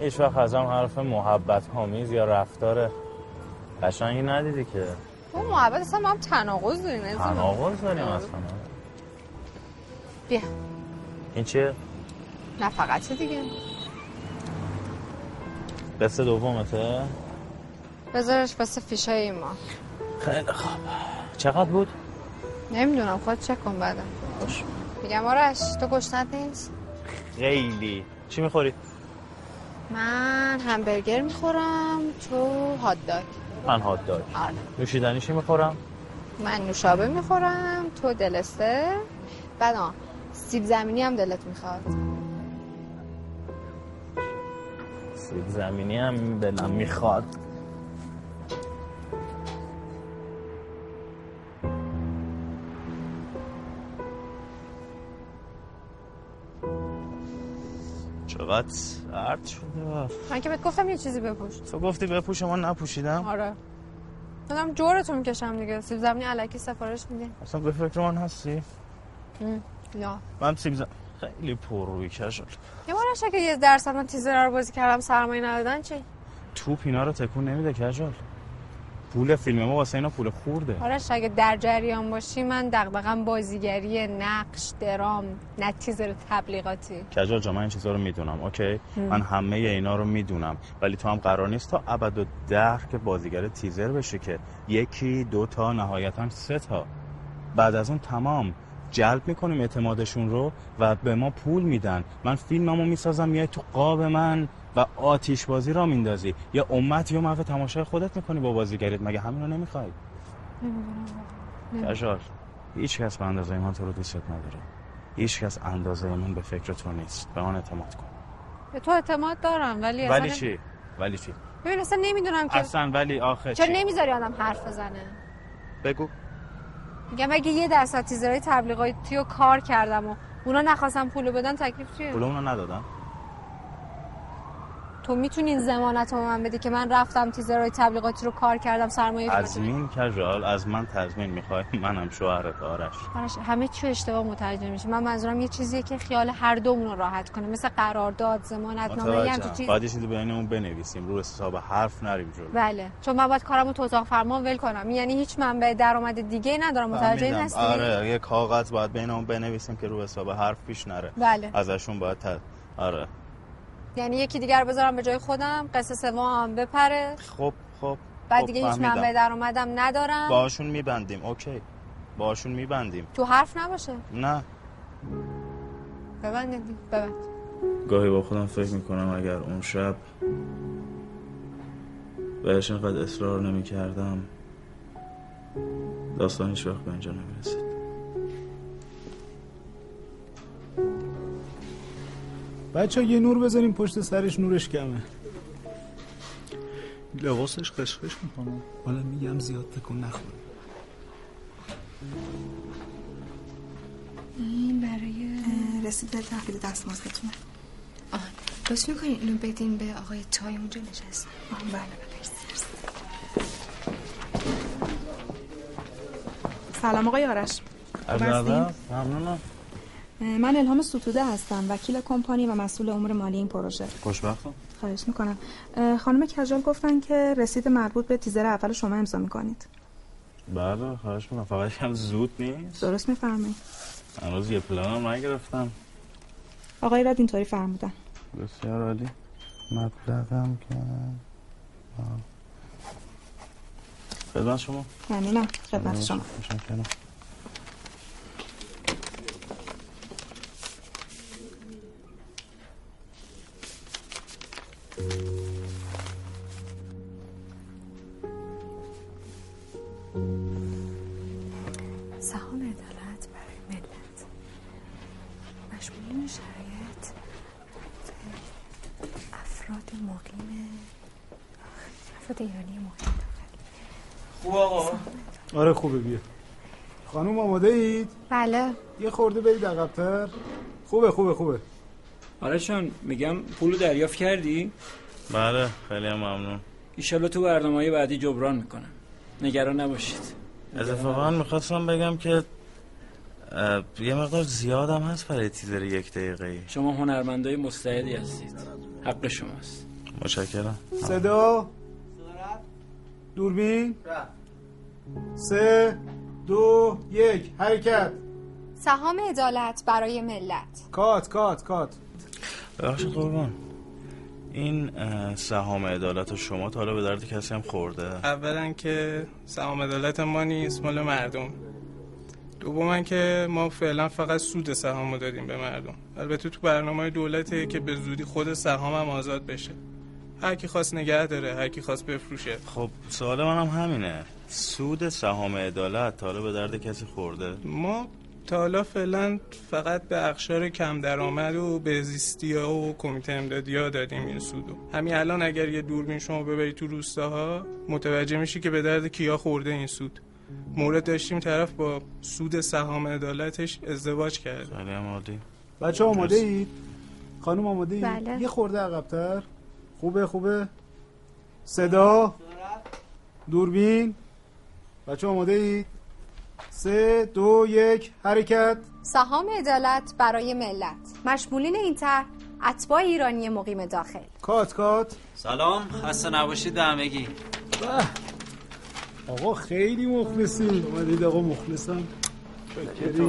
هیچ وقت ازم حرف محبت آمیز یا رفتار قشنگی ندیدی که. اون محبت اصلا ما هم تناقض داریم. تناقض داریم اصلا. بیا. این چیه؟ نه فقط دیگه؟ قصه دومته؟ بذارش واسه فیشای ما. خیلی خوب. چقدر بود؟ نمی‌دونم خود چک کن بعدم. باش. میگم آرش تو گشنت نیست؟ خیلی. چی می‌خوری؟ من همبرگر می‌خورم تو هات داگ من هات داگ آره. نوشیدنی چی می‌خورم؟ من نوشابه می‌خورم تو دلسته. بعد آه سیب زمینی هم دلت می‌خواد. سیب زمینی هم دلم می‌خواد. چقدر سرد شده من که بهت گفتم یه چیزی بپوش. تو گفتی بپوش ما نپوشیدم. آره. دادم جورتو می‌کشم دیگه. سیب زمینی علکی سفارش میدی. اصلا به فکر من هستی؟ نه من سیب زم... خیلی پر روی کشل. یه بارش که یه درصد من تیزر رو بازی کردم سرمایه ندادن چی؟ توپ اینا رو تکون نمیده کجل پول فیلم ما واسه اینا پول خورده. آرش اگه در جریان باشی من دغدغم بازیگری نقش درام نه تیزر تبلیغاتی. کجال جا من این چیزا رو می‌دونم اوکی؟ هم. من همه اینا رو می‌دونم. ولی تو هم قرار نیست تا ابد و دهر که بازیگر تیزر بشه که یکی دو تا نهایتا سه تا. بعد از اون تمام جلب می‌کنیم اعتمادشون رو و به ما پول میدن. من فیلممو می‌سازم میای تو قاب من. و آتیش بازی را میندازی. یا امت یا محو تماشای خودت می‌کنی با بازیگریت مگه همین رو نمی‌خوای کجال هیچ کس به اندازه من تو رو دوست نداره. هیچ کس اندازه من به فکر تو نیست. به من اعتماد کن. به تو اعتماد دارم ولی ولی اصلا چی؟ ولی چی؟ ببین اصلا نمی‌دونم که اصلا ولی آخه چرا نمی‌ذاری آدم حرف بزنه؟ بگو. میگم اگه یه درصد تیزرهای تبلیغاتی رو کار کردم و اونا نخواستم پولو بدن تکلیف چیه؟ پول اونو ندادن. تو می‌تونی این ضمانت رو من بدی که من رفتم تیزرهای تبلیغاتی رو کار کردم سرمایه تضمین کجال از من تضمین می‌خوای؟ منم شوهرت آرش آرش همه چی اشتباه متوجه میشه من منظورم یه چیزیه که خیال هر دومون رو راحت کنه. مثل قرارداد ضمانت نامه یه همچین متوجهم چیز. باید یه چیزی بینمون بنویسیم. رو حساب حرف نریم جلو. بله. چون من باید کارمو تو اتاق فرمان ول کنم. یعنی هیچ منبع درآمد دیگه ندارم متوجه. هستی آره یه کاغذ باید بینمون بنویسیم که رو حساب حرف پیش نره. بله. ازشون باید ت... آره. یعنی یکی دیگر رو بذارم به جای خودم قصه سوم هم بپره. خب خب بعد خب، دیگه هیچ. منبع درآمدم ندارم. باشون میبندیم اوکی. باشون میبندیم. تو حرف نباشه. نه. ببندید دیگه. ببند. گاهی با خودم فکر می‌کنم اگر اون شب بهش اینقدر اصرار نمی کردم داستان هیچ وقت به اینجا نمی‌رسید. بچه یه نور بذاریم پشت سرش نورش کمه. لباسش قشقش می‌کنه حالا میگم زیاد تکون نخوره این برای رسید تحویل دستمزدتونه آه لطف می‌کنین اینو بدین به آقای چای اونجا نشست. آه بله مرسی. سلام آقای آرش؟ ممنونم. من الهام ستوده هستم وکیل کمپانی و مسئول امور مالی این پروژه. خوشبختم خواهش می‌کنم. خانم کجال گفتن که رسید مربوط به تیزر اول شما امضا می‌کنید. بله خواهش می‌کنم. فقط کم زود نیست. درست میفرمایید. هنوز یه پلانم نگرفتم. آقای رد اینطوری فرمودن. بسیار عالی. مبلغم که خدمت شما. ممنونم. خدمت شما. سهام عدالت برای ملت. مشمولین شرایط افراد مقیم افراد ایرانی مقیم خوب آقا؟ آره خوبه بیا. خانوم آماده اید؟ بله. یه خورده برید عقب‌تر. خوبه خوبه خوبه. آره چون میگم پولو دریافت کردی؟ بله خیلی هم ممنون. ایشالله تو برنامه های بعدی جبران می‌کنم. نگران نباشید. اتفاقا می‌خواستم بگم که یه مقدار زیادم هست برای تیزر یک دقیقه شما هنرمندای مستعدی هستید. حق شماست. متشکرم. صدا؟ دوربین؟ سه دو یک. حرکت. سهام عدالت برای ملت. کات کات کات. ببخشید قربان. این سهام عدالت شما تا حالا به درد کسی هم خورده؟ اولا که سهام عدالت ما نیست مال مردم. دوما که ما فعلا فقط سود سهام رو دادیم به مردم. البته تو برنامه دولته که به زودی خود سهام هم آزاد بشه. هر کی خواست نگه داره هر کی خواست بفروشه. خب سوال منم همینه. سود سهام عدالت تا حالا به درد کسی خورده؟ ما تا حالا فعلا فقط به اقشار کم درآمد و به زیستی ها و کمیته امدادی ها دادیم این سودو همین الان اگر یه دوربین شما ببری تو روستاها متوجه میشی که به درد کیا خورده این سود. مورد داشتیم طرف با سود سهام عدالتش ازدواج هم عالی. بچه آماده اید؟ خانم آماده اید؟ بله. یه خورده عقبتر. خوبه خوبه؟ صدا؟ دوربین؟ بچه آماده اید؟ سه دو یک حرکت. سهام عدالت برای ملت. مشمولین این طرح اتباع ایرانی مقیم داخل. کات کات. سلام خسته نباشید همگی. آقا خیلی مخلصی اومدید آقا مخلصم. شکری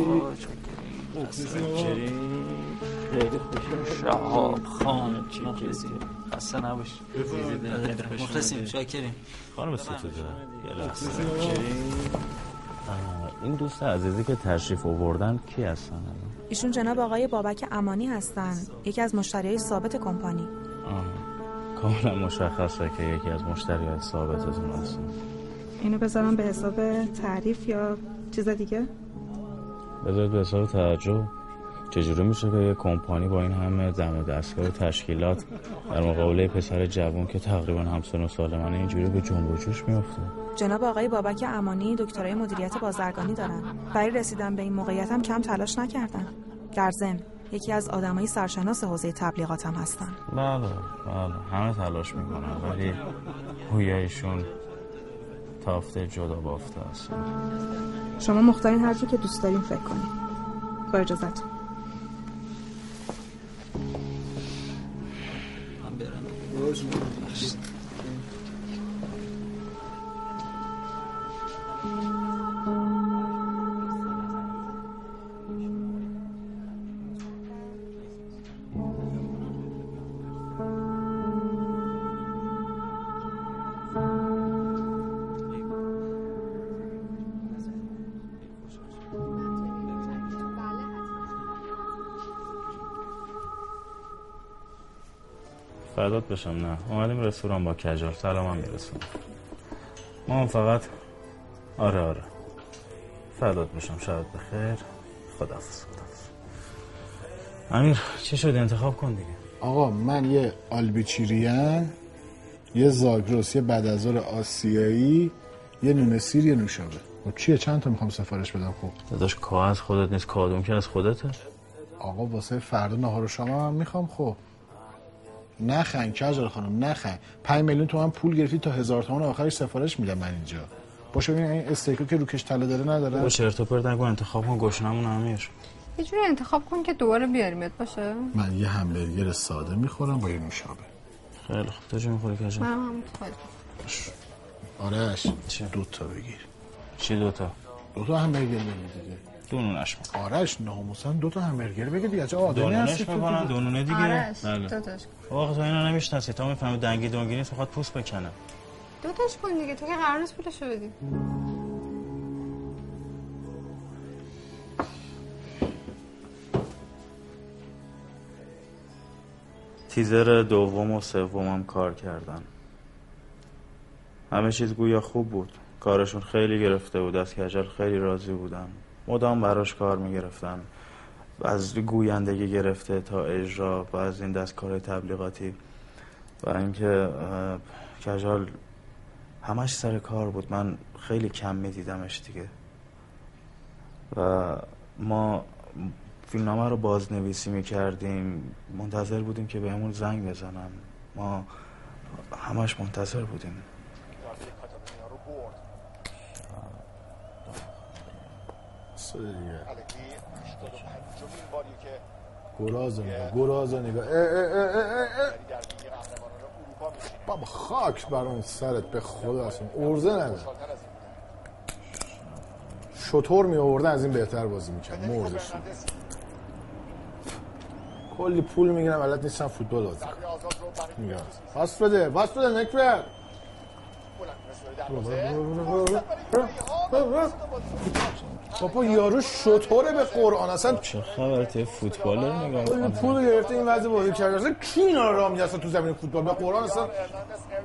مخلصی آقا. خیلی خوشم شهاب خان مخلصیم خسته نباشید. مخلصیم شاکریم خانم ستوده یه این دوست عزیزی که تشریف آوردن کی هستن؟ ایشون جناب آقای بابک امانی هستن. یکی از مشتریای ثابت کمپانی. آه، کاملا مشخصه که یکی از مشتری های ثابتتون هستن. اینو بذارم به حساب تعریف یا چیز دیگه؟ بذارید به حساب توجه. چجوری میشه که یه کمپانی با این همه دم و دستگاه و تشکیلات در مقابله پسر جوان که تقریبا همسن و سال منه اینجوری به جنب و جوش میفته جناب آقای بابک امانی دکترای مدیریت بازرگانی دارن. برای رسیدن به این موقعیت هم کم تلاش نکردن. در ضمن یکی از آدمای سرشناس حوزه تبلیغات هم هستن. بله بله. همه تلاش می‌کنن ولی هویایشون تافته جدا بافته است. شما مختارین هر جور که دوست دارین فکر کنین. با اجازتون من برم. فدات بشم نه. اومدیم رستوران با کجال. سلام هم میرسون ما فقط آره آره. فدات بشم شبت بخیر. خدافز خدافز امیر چی شد؟ انتخاب کن دیگه. آقا من یه آلبیچیریان یه زاگروس یه بعدازار آسیایی یه نون سیر یه نوشابه. و چیه؟ چند تا می‌خوام سفارش بدم؟ خب. داداش کاه از خودت نیست کادوم که از خودته. آقا واسه فردا نهار و شام هم می‌خوام خب. نخن کجال خانم نخن. 5 میلیون تومن پول گرفتی تا هزار تومن آخرش سفارش میدم من اینجا. باشه ببین این استیکو که روکش تله داره نداره؟ با چرت و پرت نگو انتخاب کن گشنمون امیر یه جوری انتخاب کن که دوباره بیاریمت باشه؟ من یه همبرگر ساده می‌خورم با یه نوشابه. خیلی خوب. تو چی می‌خوری کجا؟ من هم آرش دو تا بگیر. چی دوتا دو تا همبرگر بگیر دیگه. دونونش آرش ناموسن دو تا همبرگر بگیر دیگه. چه آدمی هستی تو؟ دونونه دیگه. آرش بله. دوتاش خب آقا تو اینو نمی‌شناسی. تا می‌فهمی دنگی دنگی نیست. می‌خواد پوست بکنه. دوتاش کن دیگه تو که قرار نیست پولشو بدی. تیزر دوم و سومم کار کردن. همه چیز گویا خوب بود. کارشون خیلی گرفته بود از کجل خیلی راضی بودن. مدام براش کار می‌گرفتن. از گویندگی گرفته تا اجرا و از این دستکار تبلیغاتی. و اینکه کجال همش سر کار بود. من خیلی کم میدیدمش دیگه. و ما فیلمنامه رو بازنویسی می‌کردیم. منتظر بودیم که بهمون زنگ بزنن. ما همش منتظر بودیم. گراز نگاه. گراز نگاه. بابا خاک بر اون سرت به خدا اصلا ارزه نده شطور می آوردن از این بهتر بازی می‌کرد مردش کلی پول می‌گیرم بلد نیستم فوتبال بازی کنم. پاس بده پاس بده نکبر. بابا یارو شطوره به قرآن. اصلا چه خبر تو فوتبال رو نگاه می‌کنی؟ پول گرفته این وضع بازی کرده. اصلا کی اینا رو اصلا تو زمین فوتبال؟ به قرآن اصلا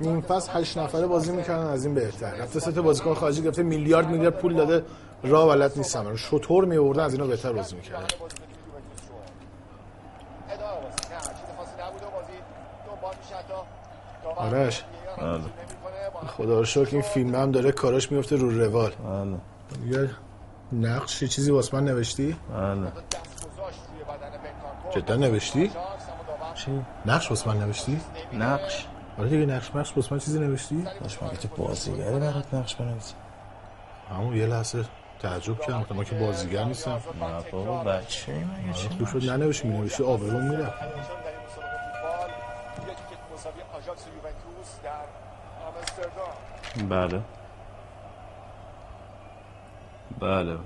نیم فصل هشت نفره بازی می‌کردن از این بهتر. رفته سه تا بازیکن خارجی گرفته میلیارد میلیارد پول داده. راه بلد نیستم شطور میوردن از اینا بهتر بازی می‌کردن. آرش. خدا رو شکر این فیلم هم داره کاراش میفته رو روال بله یه نقش چیزی واسه من نوشتی؟ بله جدا نوشتی؟ چی؟ نقش واسه من نوشتی؟ نقش آره دیگه نقش نقش واسه من چیزی نوشتی؟ باش مگه تو بازیگری برات نقش بنویسم همون یه لحظه تعجب کردم من که بازیگر نیستم نه بابا بچه مگه چی خوب شد ننوشتی مینوشتی آبروم میره بله بله بله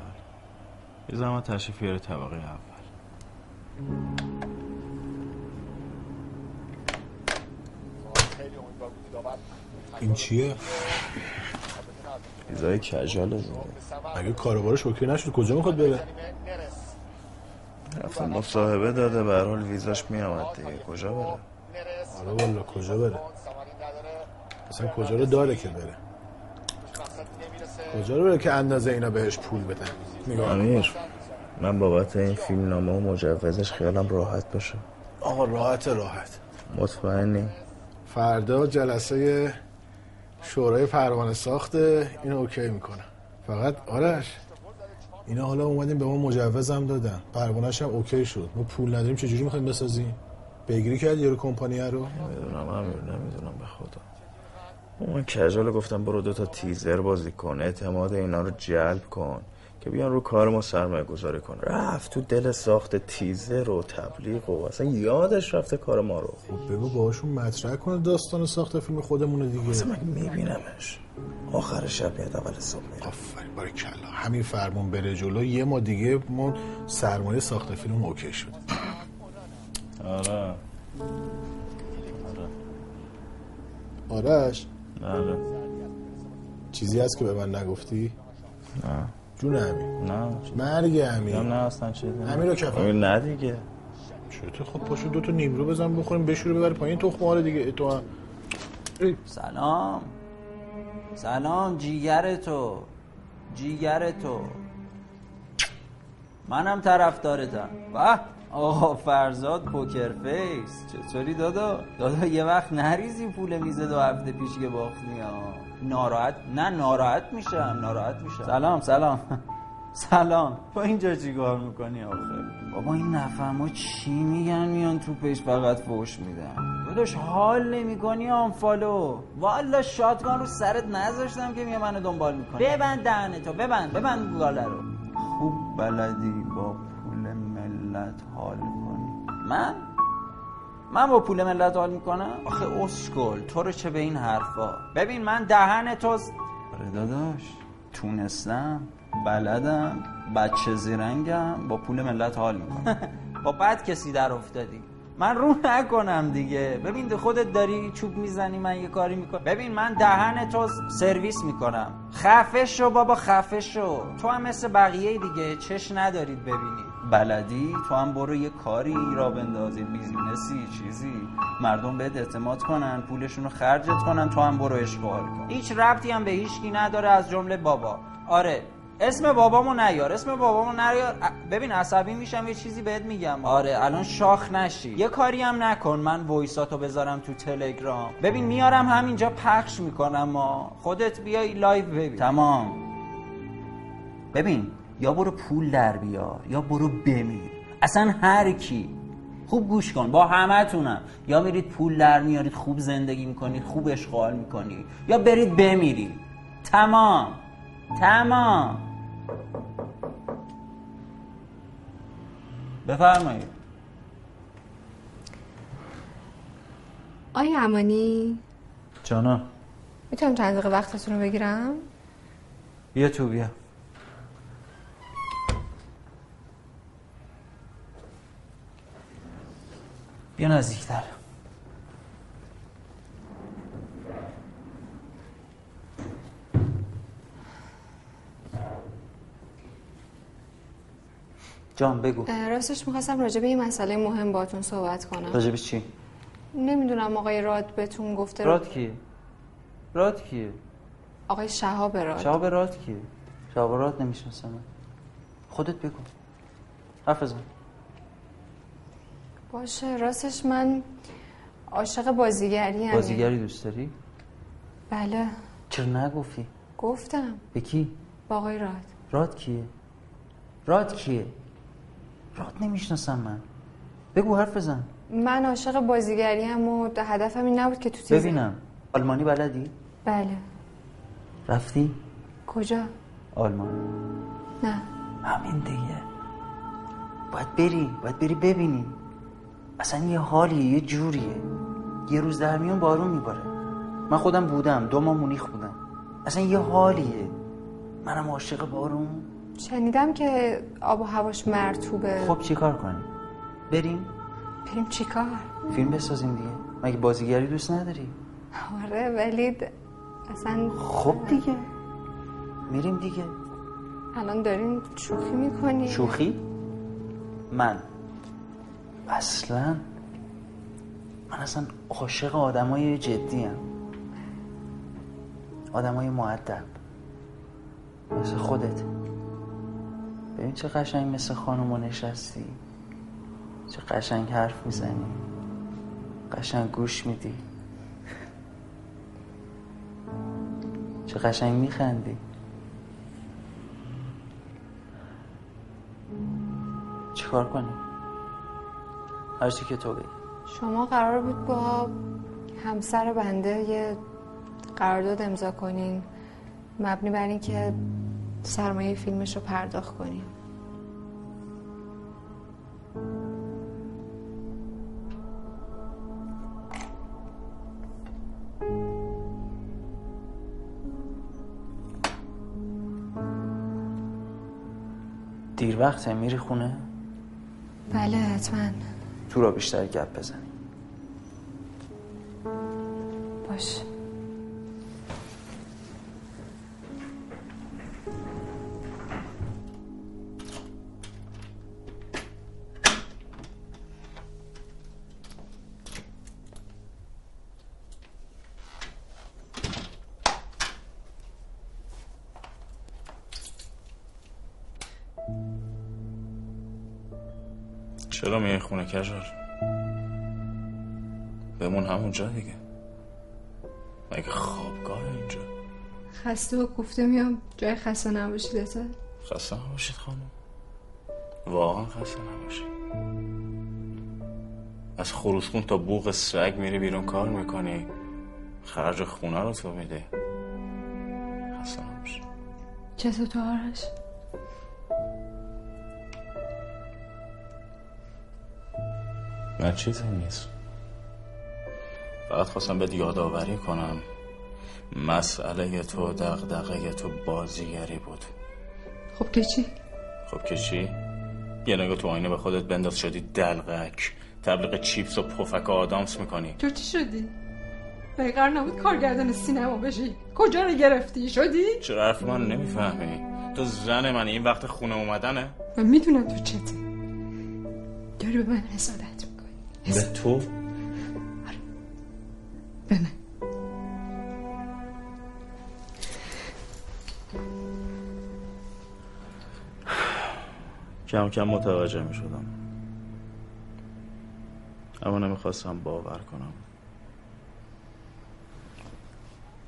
یه زمان تشریف بیاره طبقه اول این چیه؟ ویزای کجاله مگه کاروبارش اوکی نشد کجا می‌خواد بره؟ رفتم مصاحبه داده به هر حال ویزاش میامد دیگه کجا بره آره والا کجا بره؟ اصلا کجا رو داره که بره؟ کجا رو بره که اندازه اینا بهش پول بدن؟ امیر من بابت این فیلم نامه و مجوزش خیالم راحت باشه. آقا راحت راحت. مطمئنی؟ فردا جلسه شورای پروانه ساخته اینو OK می‌کنه فقط آرش اینا حالا اومدیم به ما مجوزم دادن. پروانهش هم OK شد. ما پول نداریم چجوری می‌خوایم بسازیم؟ پیگیری کرد یارو کمپانیه رو؟ نمی‌دونم امیر نمی‌دونم به خدا. من کجال گفتم برو دو تا تیزر بازی کن اعتماد اینا رو جلب کن که بیان رو کار ما سرمایه گذاری کن رفت تو دل ساخت تیزر و تبلیغ و اصلا یادش رفته کار ما رو. خب بگو باهاشون مطرح کنه داستان ساخت فیلم خودمونه دیگه. اصلا من میبینمش. آخر شب میاد اول صبح میره آفرین باره کلا. همین فرمون بره جلو یه ما دیگه ما سرمایه ساخت فیلم اوکی شد. آره. آرش؟ بله. چیزی هست که به من نگفتی؟ نه. جون امین. نه. مرگ امین. نه اصلا چیزی امین رو کفن. امیر نه دیگه. چطور خب پاشو دو تا نیمرو بزن بخوریم بشوره ببر پایین تخم آره دیگه تو هم سلام. سلام جیگر تو. جیگر تو. منم طرفدارتم. و آقا فرزاد poker face. چطوری دادا؟ دادا یه وقت نریزی پول میزه دو هفته پیش که باختی ها. ناراحت نه ناراحت میشم ناراحت میشم. سلام سلام. سلام. تو اینجا چیکار می‌کنی آخه؟ بابا این نفهمو چی میگن میان تو پیش فقط فوش میدن؟ داداش حال نمی‌کنی unfollow والا shotgun رو سرت نذاشتم که میگه منو دنبال می‌کنی. ببند دهنتو ببند ببند گاله رو. خوب بلدی با پول ملت حال کنی من؟ من با پول ملت حال می‌کنم؟ آخه اسکل تو رو چه به این حرفا؟ ببین من دهن تو آره داداش. تونستم بلدم بچه زیرنگم با پول ملت حال می‌کنم. با بد کسی در افتادی. من رو نکنم دیگه. ببین خودت داری چوب می‌زنی من یه کاری می‌کنم. ببین من دهن تو سرویس می‌کنم. خفه شو بابا خفه شو. تو هم مثل بقیه دیگه چش ندارید ببینید. بلدی تو هم برو یه کاری را بندازی business ی چیزی. مردم بهت اعتماد کنن پولشون رو خرجت کنن تو هم برو اشغال کن. هیچ ربطی هم به هیچکی نداره از جمله بابا. آره اسم بابامو نیار اسم بابامو نیار. ببین عصبی میشم یه چیزی بهت میگم. آره الان شاخ نشی. یه کاری هم نکن من voice اتو بذارم تو تلگرام. ببین میارم همینجا پخش می‌کنم ما خودت بیای live ببین. تمام. ببین یا برو پول در بیار یا برو بمیر. اصلا هر کی. خوب گوش کن با همتونم یا میرید پول در میارید خوب زندگی می‌کنید خوب اشغال می‌کنید. یا برید بمیرید. تمام. تمام. بفرمایید. آیا امانی؟ جانا. می‌تونم چند دقیقه وقتتون رو بگیرم؟ بیا تو بیا. بیا نزدیکتر جان بگو راستش می‌خواستم راجع به این مسئله مهم باتون صحبت کنم راجع چی؟ نمی‌دونم آقای راد بهتون گفته راد کیه؟ راد کیه؟ آقای شهاب راد شهاب راد کیه؟ شهاب راد نمی‌شناسم خودت بگو حرف بزن باشه. راستش من عاشق بازیگری هم بازیگری دوست داری؟ بله. چرا نگفتی؟ گفتم. به کی؟ با آقای راد. راد کیه؟ راد کیه؟ راد نمی‌شناسم من. بگو حرف بزن. من عاشق بازیگری هم و هدفم این نبود که تو تیز ببینم. آلمانی بلدی؟ بله. رفتی؟ کجا؟ آلمان نه. همین دیگه. باید بری. باید بری ببینی. اصلا یه حالیه یه جوریه. یه روز در میون بارون میباره. من خودم بودم دو ماه مونیخ بودم. اصلا یه حالیه. منم عاشق بارون. شنیدم که آب و هواش مرتوبه خب چی کار کنیم؟ بریم؟ بریم چیکار فیلم بسازیم دیگه. مگه بازیگری دوست نداری؟ آره ولی اصلا خب دیگه. میریم دیگه. الان دارین شوخی می‌کنی شوخی؟ من. اصلا من اصلا عاشق آدمای جدی هم آدمای معدب. مثل خودت. ببین چه قشنگ مثل خانوما نشستی. چه قشنگ حرف می‌زنی. قشنگ گوش میدی. چه قشنگ میخندی. چیکار کنیم؟ هر چی که تو بگی شما قرار بود با همسر بنده یه قرارداد امضا کنین مبنی بر اینکه سرمایه فیلمش رو پرداخت کنین. دیر وقته میری خونه؟ بله حتما. تو را بیشتر گپ بزنی باش. خسته و گفته میام جای خسته نباشیدته خسته نباشید خانم. واقعا خسته نباشید. از خروسخون تا بوق سگ میری بیرون کار می‌کنی. خرج خونه رو تو میده خسته نباشید. چطور تو آرش؟ من چیزی نیست. فقط خواستم بهت یادآوری کنم. مسئله تو دغدغه تو بازیگری بود. خب که چی؟ خب که چی؟ یه نگاه تو آینه به خودت بنداز شدی دلغک. تبلیغ چیپس و پفک و آدامس می‌کنی. تو چی شدی؟ مگه قرار نبود کارگردان سینما بشی. کجا رو گرفتی؟ شدی؟ چرا حرف من نمی‌فهمی؟ تو زن من این وقت خونه اومدنه. من می‌دونم تو چتی داری به من حسادت می‌کنی. به تو؟ به من. کم کم متوجه می شدم. اما نمی‌خواستم باور کنم.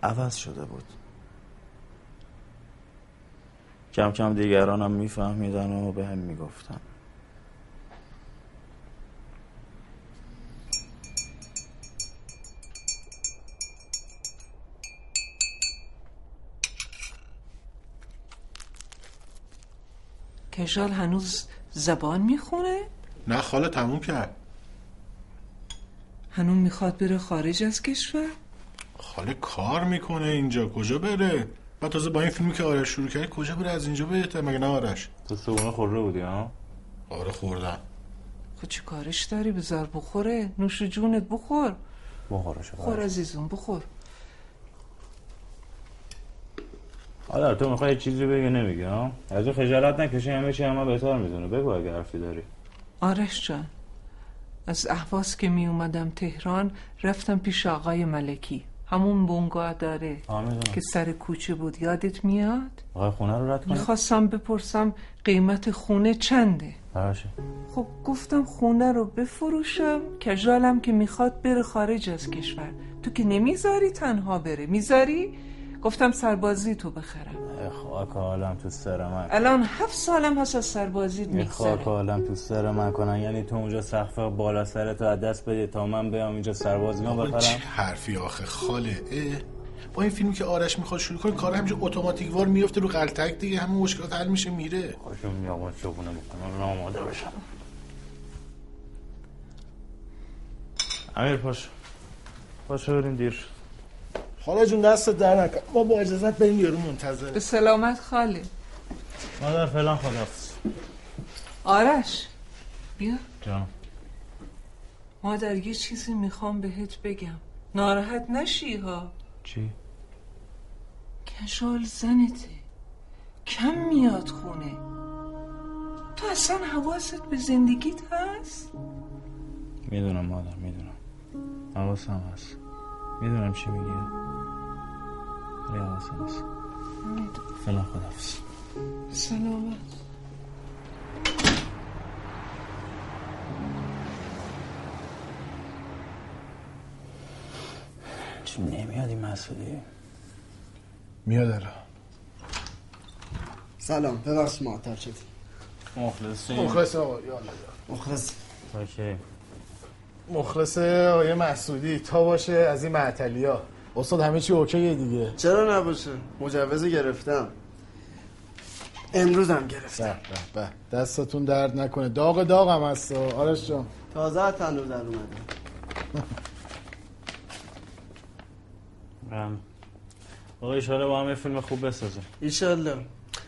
عوض شده بود. کم کم دیگرانم میفهمیدن و به هم می‌گفتن. کشال هنوز زبان می‌خونه؟ نه خاله تموم کرد. هنوز می‌خواد بره خارج از کشور؟ خاله کار می‌کنه اینجا. کجا بره؟ بعد تازه با این فیلمی که آرش شروع کرد کجا بره؟ از اینجا بهتر مگه نه آرش؟ تو صبحونه خورده بودی ها؟ آره خوردم. خب چه کارش داری؟ بذار بخوره. نوش جونت بخور. بخورش خور عزیزم بخور. حالا تو می‌خوای چیزی بگی نمیگی ها؟ از اون خجالت نکشی همه چی همه بهتر می‌دونه. بگو اگه حرفی داری. آرش جان از احواز که می اومدم تهران رفتم پیش آقای ملکی. همون بونگاه داره. که سر کوچه بود. یادت میاد؟ آقای خونه رو رد کنی؟ می‌خواستم بپرسم قیمت خونه چنده؟ باشه. خب گفتم خونه رو بفروشم کجالم که می‌خواد بره خارج از کشور. تو که نمی‌ذاری تنها بره. می‌ذاری؟ گفتم سربازی تو بخرم. خاک عالم تو سر من. الان هفت سالم هست از سربازیت ای خاک میگذره عالم تو سر من کنن. یعنی تو اونجا سقف بالا سرتو از دست بده تا من بیام اینجا سربازیان آقا چه بخرم؟ حرفی آخه خاله اه. با این فیلمی که آرش می‌خواد شروع کنه کار همینجا اتوماتیک وار میفته رو قلتک دیگه همه مشکلات حل میشه میره. خوشم میاد چوبونه بکنم آماده بشم. امیر پاش پاشو بریم دیر. خاله جون دست در نکن. ما با اجازت بریم یارو منتظره به سلامت خاله مادر فعلا خدافز آرش بیا. جان مادر یه چیزی می‌خوام بهت بگم. ناراحت نشی ها؟ چی؟ کشال زنته. کم میاد خونه. تو اصلا حواست به زندگیت هست؟ می‌دونم مادر می‌دونم. حواسم هست. می‌دونم چی میگی. حواسم هست فعلا خدافز سلامت چی نمیاد این مسئولی میاد الان سلام ببخش معطل شدی مخلصی مخلص آقا مخلص اوکی مخلص آقای مسعودی تا باشه از این معطلی ها استاد همه چی اوکیه دیگه. چرا نباشه؟ مجوز گرفتم. امروز هم گرفتم. به به به. دستتون درد نکنه. داغ داغ هم هست. آرش جان. تازه از تنور در اومده هم آقا ایشالا با هم یه فیلم خوب بسازیم. ایشالله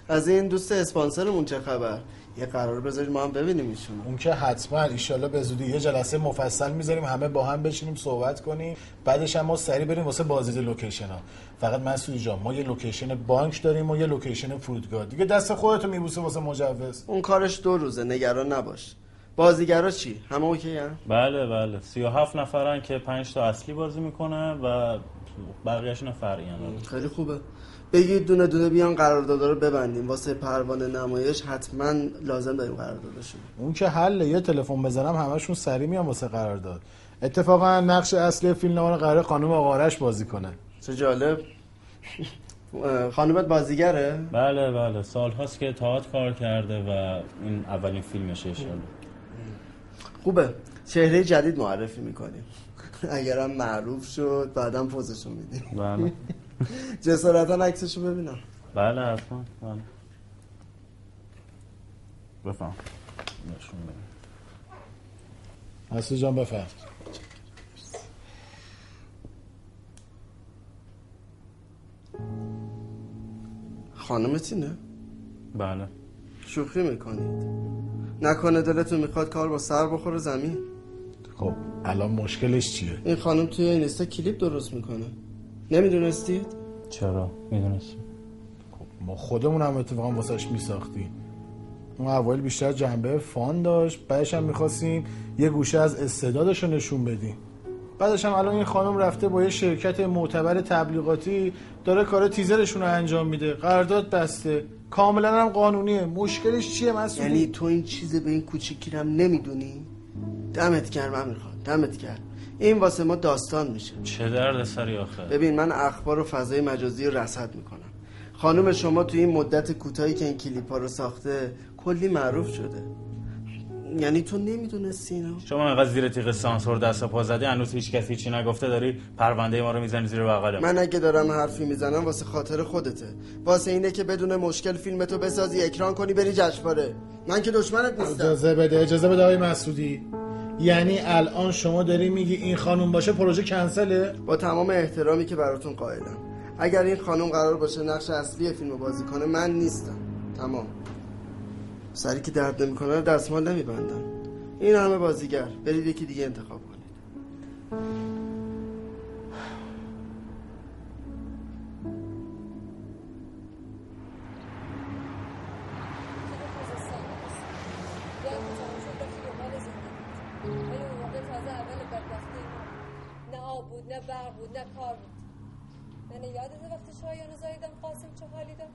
از این دوست اسپانسرمون چه خبر؟ یه قرار بذارید ما هم ببینیم ایشونو. اون که حتما ایشالله به زودی یه جلسه مفصل می‌ذاریم همه با هم بشینیم صحبت کنیم. بعدش هم ما سری بریم واسه بازدید location ها فقط مسعود جان ما یه location بانک داریم و یه location فرودگاه. دیگه دست خودتو میبوسه واسه مجوز. اون کارش دو روزه نگران نباش. بازیگرا چی؟ همه OK هم؟ بله بله. سی و هفت نفرن که پنج تا اصلی بازی می‌کنه و بقیهشون فرعی خیلی خوبه. بگید دونه دونه بیان قراردادا رو ببندیم. واسه پروانه نمایش حتما لازم داریم قراردادشون اون که حله یه تلفن بزنم همشون سری میان واسه قرار داد اتفاقا نقش اصلی فیلم رو قرار خانم آقارش بازی کنه. چه جالب. خانومت بازیگره؟ بله بله. سال هاست که تئاتر کار کرده و این اولین فیلمشه انشالله خوبه. چهره جدید معرفی می‌کنیم. اگرم معروف شد بعدم پوزشو میدیم. بله. جسارتا عکسشو ببینم. بله حتما. بله. بفهم. نشون بده. مسعود جان بفهم. خانمت اینه؟ بله. شوخی می‌کنید. نکنه دلتون می‌خواد کار با سر بخوره زمین. خب الان مشکلش چیه؟ این خانم توی اینستا کلیپ درست می‌کنه. نمی‌دونستید؟ چرا؟ می‌دونستیم ما خودمون هم اتفاقا واسش میساختیم. اون اول بیشتر جنبه فان داشت بعدش هم می‌خواستیم یه گوشه از استعدادش رو نشون بدیم. بعدش هم الان این خانم رفته با یه شرکت معتبر تبلیغاتی داره کار تیزرشون رو انجام میده. قرارداد بسته. کاملا هم قانونیه. مشکلش چیه مسئول؟ یعنی تو این چیز به این کوچیکی هم نمی‌دونی؟ دمت گرم امیر خان. دمت گرم. این واسه ما داستان میشه. چه درد سری آخه ببین من اخبار و فضای مجازی رو رصد می‌کنم. خانم شما توی این مدت کوتاهی که این کلیپ ها رو ساخته کلی معروف شده. یعنی تو نمی‌دونستی اینو؟ شما انقدر زیر تیغ سانسور دست و پا زدی هنوز هیچ کسی هیچی نگفته داری پرونده ما رو می‌زنی زیر بغل من اگه دارم حرفی می‌زنم واسه خاطر خودته. واسه اینه که بدون مشکل فیلمتو بسازی اکران کنی بری جشنواره. من که دشمنت نیستم. اجازه بده اجازه بده آقای مسعودی. یعنی الان شما داری میگی این خانم باشه پروژه کنسله؟ با تمام احترامی که براتون قائلم. اگر این خانم قرار باشه نقش اصلی فیلم رو بازی کنه من نیستم. تمام. سری که درد نمی‌کنه دستمال نمیبندم. این همه بازیگر. برید یکی دیگه انتخاب کنید. نبود نه کار بود. من یادت وقتی شایانو زایدم قاسم چه حالی داشت.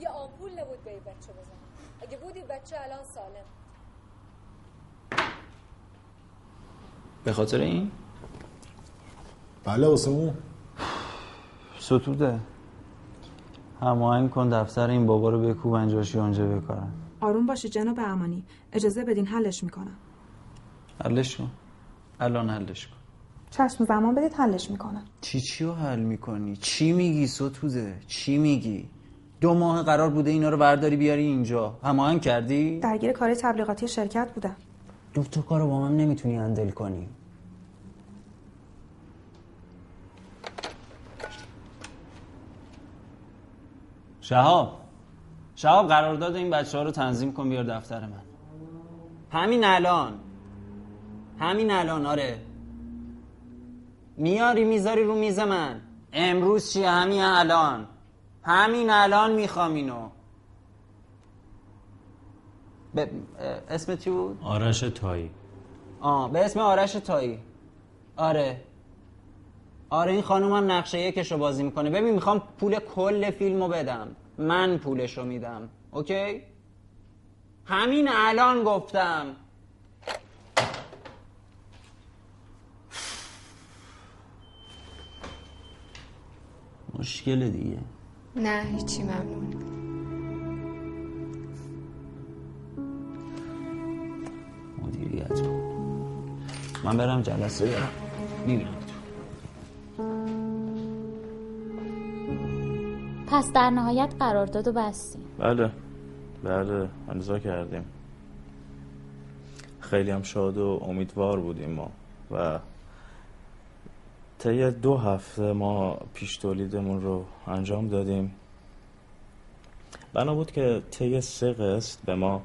یه آمپول نبود به این بچه بزنم. اگه بودی بچه الان سالم. به خاطر این؟ بله واسه اون. ستوده. هماهنگ کن دفتر این بابا رو بکوب انجاشی اونجا بکارن. آروم باشید جناب امانی. اجازه بدین حلش می‌کنم. حلش کن. الان حلش کن. چشم زمان بدید حلش می‌کنم چی چی رو حل می‌کنی؟ چی میگی ستوده؟ چی میگی؟ دو ماه قرار بوده اینا رو برداری بیاری اینجا هماهنگ کردی؟ درگیر کار تبلیغاتی شرکت بودم دو تا کار رو با من نمی‌تونی هندل کنی شهاب شهاب قرارداد این بچه ها رو تنظیم کن بیار دفتر من همین الان همین الان آره میاری می‌ذاری رو میز من. امروز چیه همین الان؟ همین الان می‌خوام اینو. به اسم چی بود؟ آرش تایی. آه به اسم آرش تایی. آره. آره این خانوم هم نقشه یکش رو بازی می‌کنه. ببین می‌خوام پول کل فیلم رو بدم. من پولش رو میدم. اوکی؟ همین الان گفتم. مشکل دیگه. نه هیچی ممنون. مدیریت. کن من برم جلسه دارم می‌بینم. پس در نهایت قرارداد و بستیم بله. بله امضا کردیم. خیلی هم شاد و امیدوار بودیم ما. و طی دو هفته ما پیش تولیدمون رو انجام دادیم. بنا بود که طی سه قسط به ما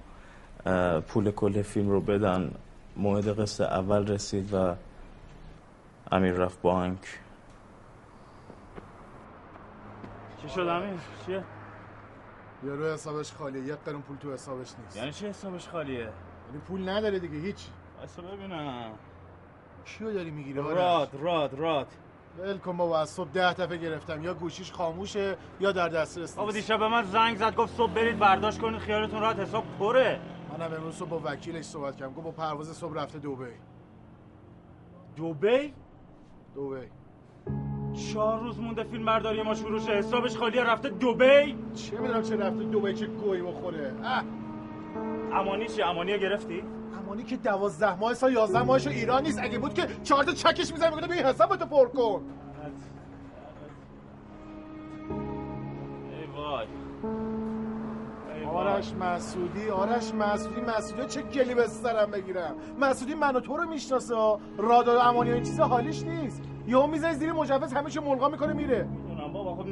پول کل فیلم رو بدن. موعد قسط اول رسید و امیر رفت بانک. چی شد امیر؟ چیه؟ یارو حسابش خالیه. یک قرون پول تو حسابش نیست. یعنی چی حسابش خالیه؟ یعنی پول نداره دیگه هیچ. اصلا ببینم. کیو داری می‌گیری راد راد راد. ول کن بابا از صبح ده دفعه گرفتم. یا گوشیش خاموشه یا در دسترس بابا نیست. دیشب به من زنگ زد گفت صبح برید برداشت کنید خیالتون راحت حساب پره. منم امروز صبح با وکیلش صحبت کردم. گفت با پرواز صبح رفته دبی دوبی؟ دبی چهار روز مونده فیلم برداری ما شروع شه. حسابش خالیه رفته دوبی چه می‌دونم چه رفته دبی چه گویی بخوره. اه. امانی چی؟ امانی گرفتی؟ امانی که دوازده ماه سال یازده ماهش ایران نیست. اگه بود که چهار تا چکش می‌زنه میگه بیا حسابتو پر کن. ای وای. آرش مسعودی آرش مسعودی مسعودی چه گلی به سرم بگیرم؟ مسعودی من و تو رو می‌شناسه. رادار و امانی و این چیزا حالیش نیست. یهو می‌زنی زیر مجوز همیشه ملغا می‌کنه میره.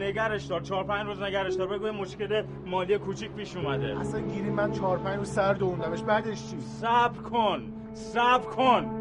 نگرش دار. چهار پنج روز نگرش دار. بگو یه مشکل مالی کوچیک پیش اومده. اصلا گیری من چهار پنج روز سر دووندمش. بعدش چی؟ صبر کن. صبر کن.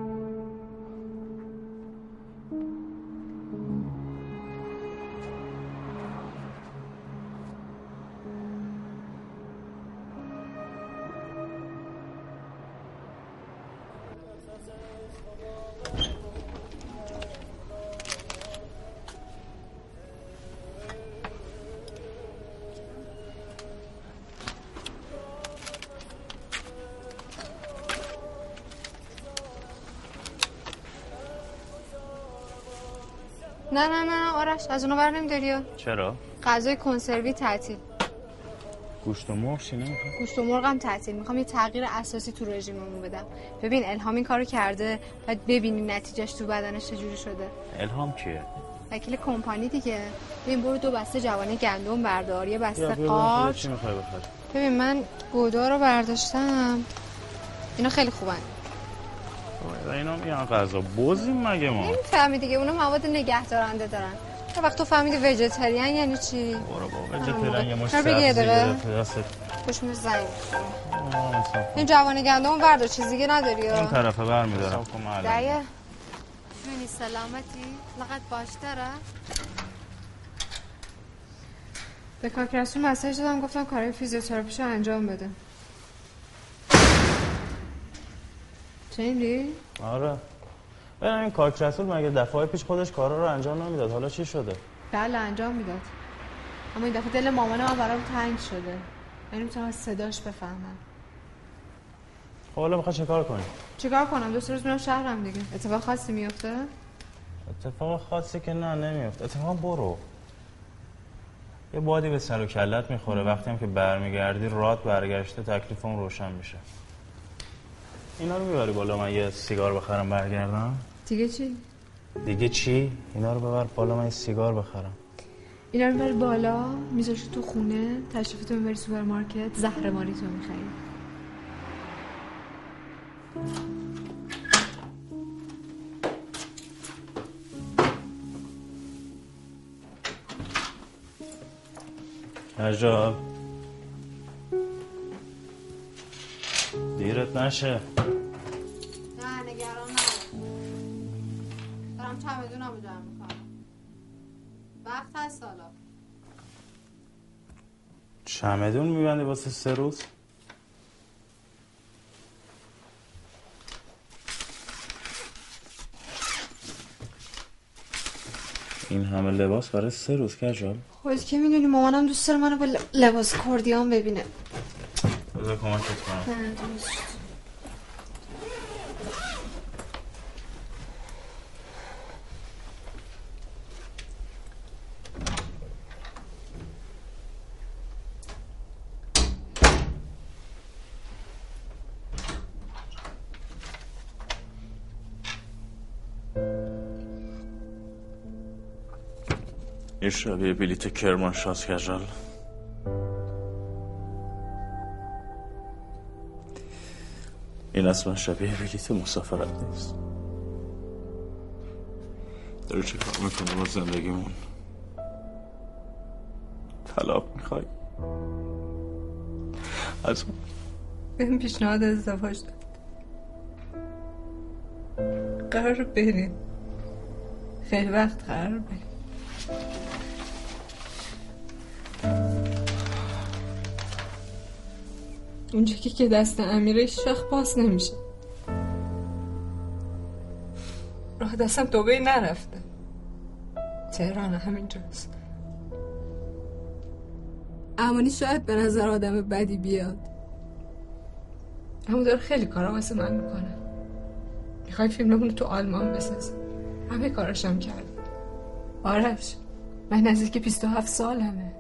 آرش از اونو بر نمیداری. چرا؟ غذای کنسروی تعطیل گوشت و مرغ چی نمی‌خوای؟ گوشت و مرغم تعطیل می‌خوام یه تغییر اساسی تو رژیممون بدم ببین الهام این کارو کرده باید ببینی نتیجهش تو بدنش چجوری شده الهام کیه؟ وکیل کمپانی دیگه ببین برو دو بسته جوانه گندم بردار یه بسته. قارچ چی می‌خوای بخوری؟ ببین من گودا رو برداشتم اینا خیلی خوبن اینا میان غذا بزیم مگه ما نمی‌فهمی دیگه اونا مواد نگه دارنده دارن وقت تو فهمیدی ویژیتریان یعنی چی؟ برو همون وجه یه مش سبزی دستت. خوشم زنگ. این جوانه گندم بردار چیز دیگه نداری این طرفه برمیدارم. دایه جونی سلامتی. لقد باشتره. به کاکرسون مسیج دادم گفتم کارهای فیزیوتراپیشو انجام بده. شنیدی؟ آره. این کاک رسول مگه دفعه پیش خودش کارا رو انجام نمی‌داد؟ حالا چی شده؟ بله انجام می‌داد. اما این دفعه دل مامان من برام تنگ شده. یعنی می‌تونم صداش بفهمم. خب حالا می‌خوای چه کار کنی؟ چیکار کنم؟ دو سه روز میرم شهرم دیگه. اتفاق خاصی میفته اتفاق خاصی که نه نمیفته اتفاق برو. یه بادی به سر و کلت می‌خوره. وقتی هم که برمیگردی رات برگشته تکلیفم روشن میشه. اینا رو می‌بری بالا من یه سیگار بخرم برگردم. دیگه چی؟ دیگه چی؟ اینا رو ببر بالا من یه سیگار بخرم. اینا رو می‌بری بالا میذاشی تو خونه تشریفتو می‌بری سوپرمارکت زهر ماری تو می‌خری. عجب دیرت نشه. دارم چمدونم رو جمع می‌کنم. وقت هست حالا. چمدون میبندی واسه سه روز؟ این همه لباس برای سه روز کجال؟ خودت که می‌دونی مامانم دوست داره منو با لباس کردیان ببینه. بذار کمکت کنم. نه دوست یه شبیه بلیت کرمانشاه کجال این اصلا شبیه بلیت مسافرت نیست داری چه کار می‌کنی با زندگیمون طلاق می‌خوای از بهم پیشنهاد ازدواج داد قرار بریم خیلی وقت قرار بریم اونجا که که دست امیره هیچ وقت باز نمیشه؟ راه دستم دوبه نرفته. تهران همینجاست امانی شاید به نظر آدم بدی بیاد. اما داره خیلی کارا واسه من می‌کنه. می‌خوای فیلممون رو تو آلمان بسازه همه کاراشم کرد. آرش من نزدیک 27 سالمه.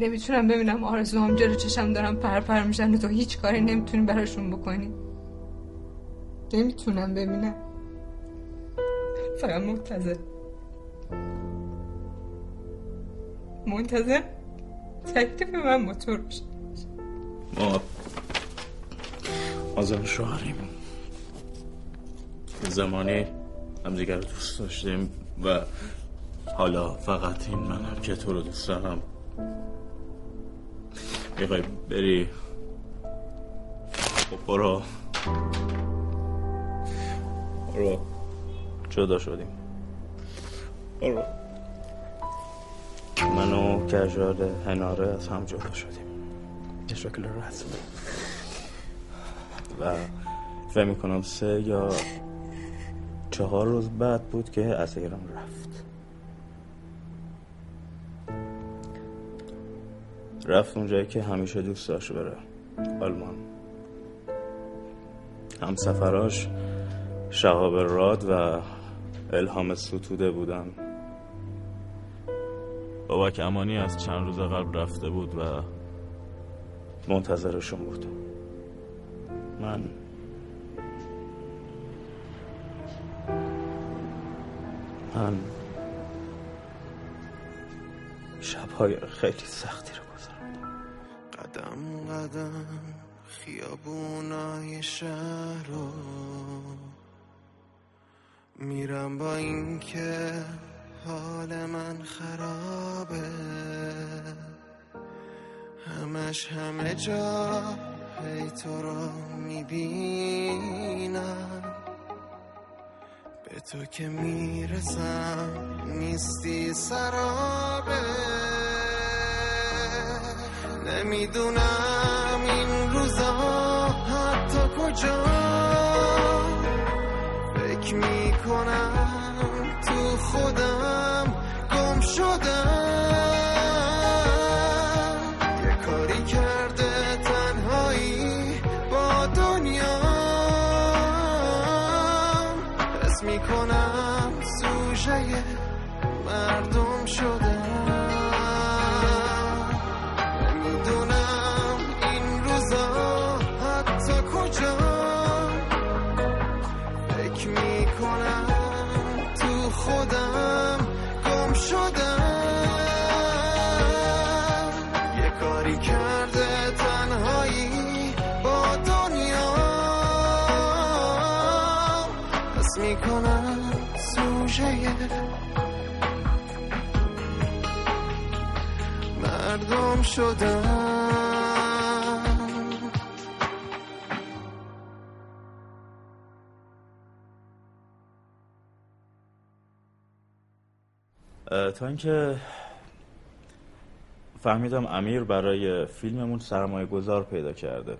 نمی‌تونم ببینم آرزوام جلو چشم دارم پر پر میشن. و تو هیچ کاری نمی‌تونی براشون بکنی. نمی‌تونم ببینم. فقط منتظر. منتظر تکلیف من با تو روش ما آزم شوهریم زمانی همدیگر رو دوست داشتیم و حالا فقط این منم که تو رو دوست دارم. می‌خوای بری؟ خب برو. برو. جدا شدیم. برو. من و کجال هناره از هم جدا شدیم. به شکل رسمی. و فکر می‌کنم سه یا چهار روز بعد بود که از ایران رفت. رفت اونجایی که همیشه دوست داشت بره آلمان. هم سفراش شهاب راد و الهام ستوده بودن. بابک امانی از چند روز قبل رفته بود و منتظرشون بود. من من شبهای خیلی سختی رو قدم قدم خیابونای شهر رو میرم با اینکه حال من خرابه. همش همه جا هی تو رو می‌بینم. به تو که می‌رسم نیستی سرابه. نمی‌دونم این روزا حتی کجا. فکر می‌کنم تو خودم گم شدم. شدم. تا اینکه فهمیدم امیر برای فیلممون سرمایه گذار پیدا کرده.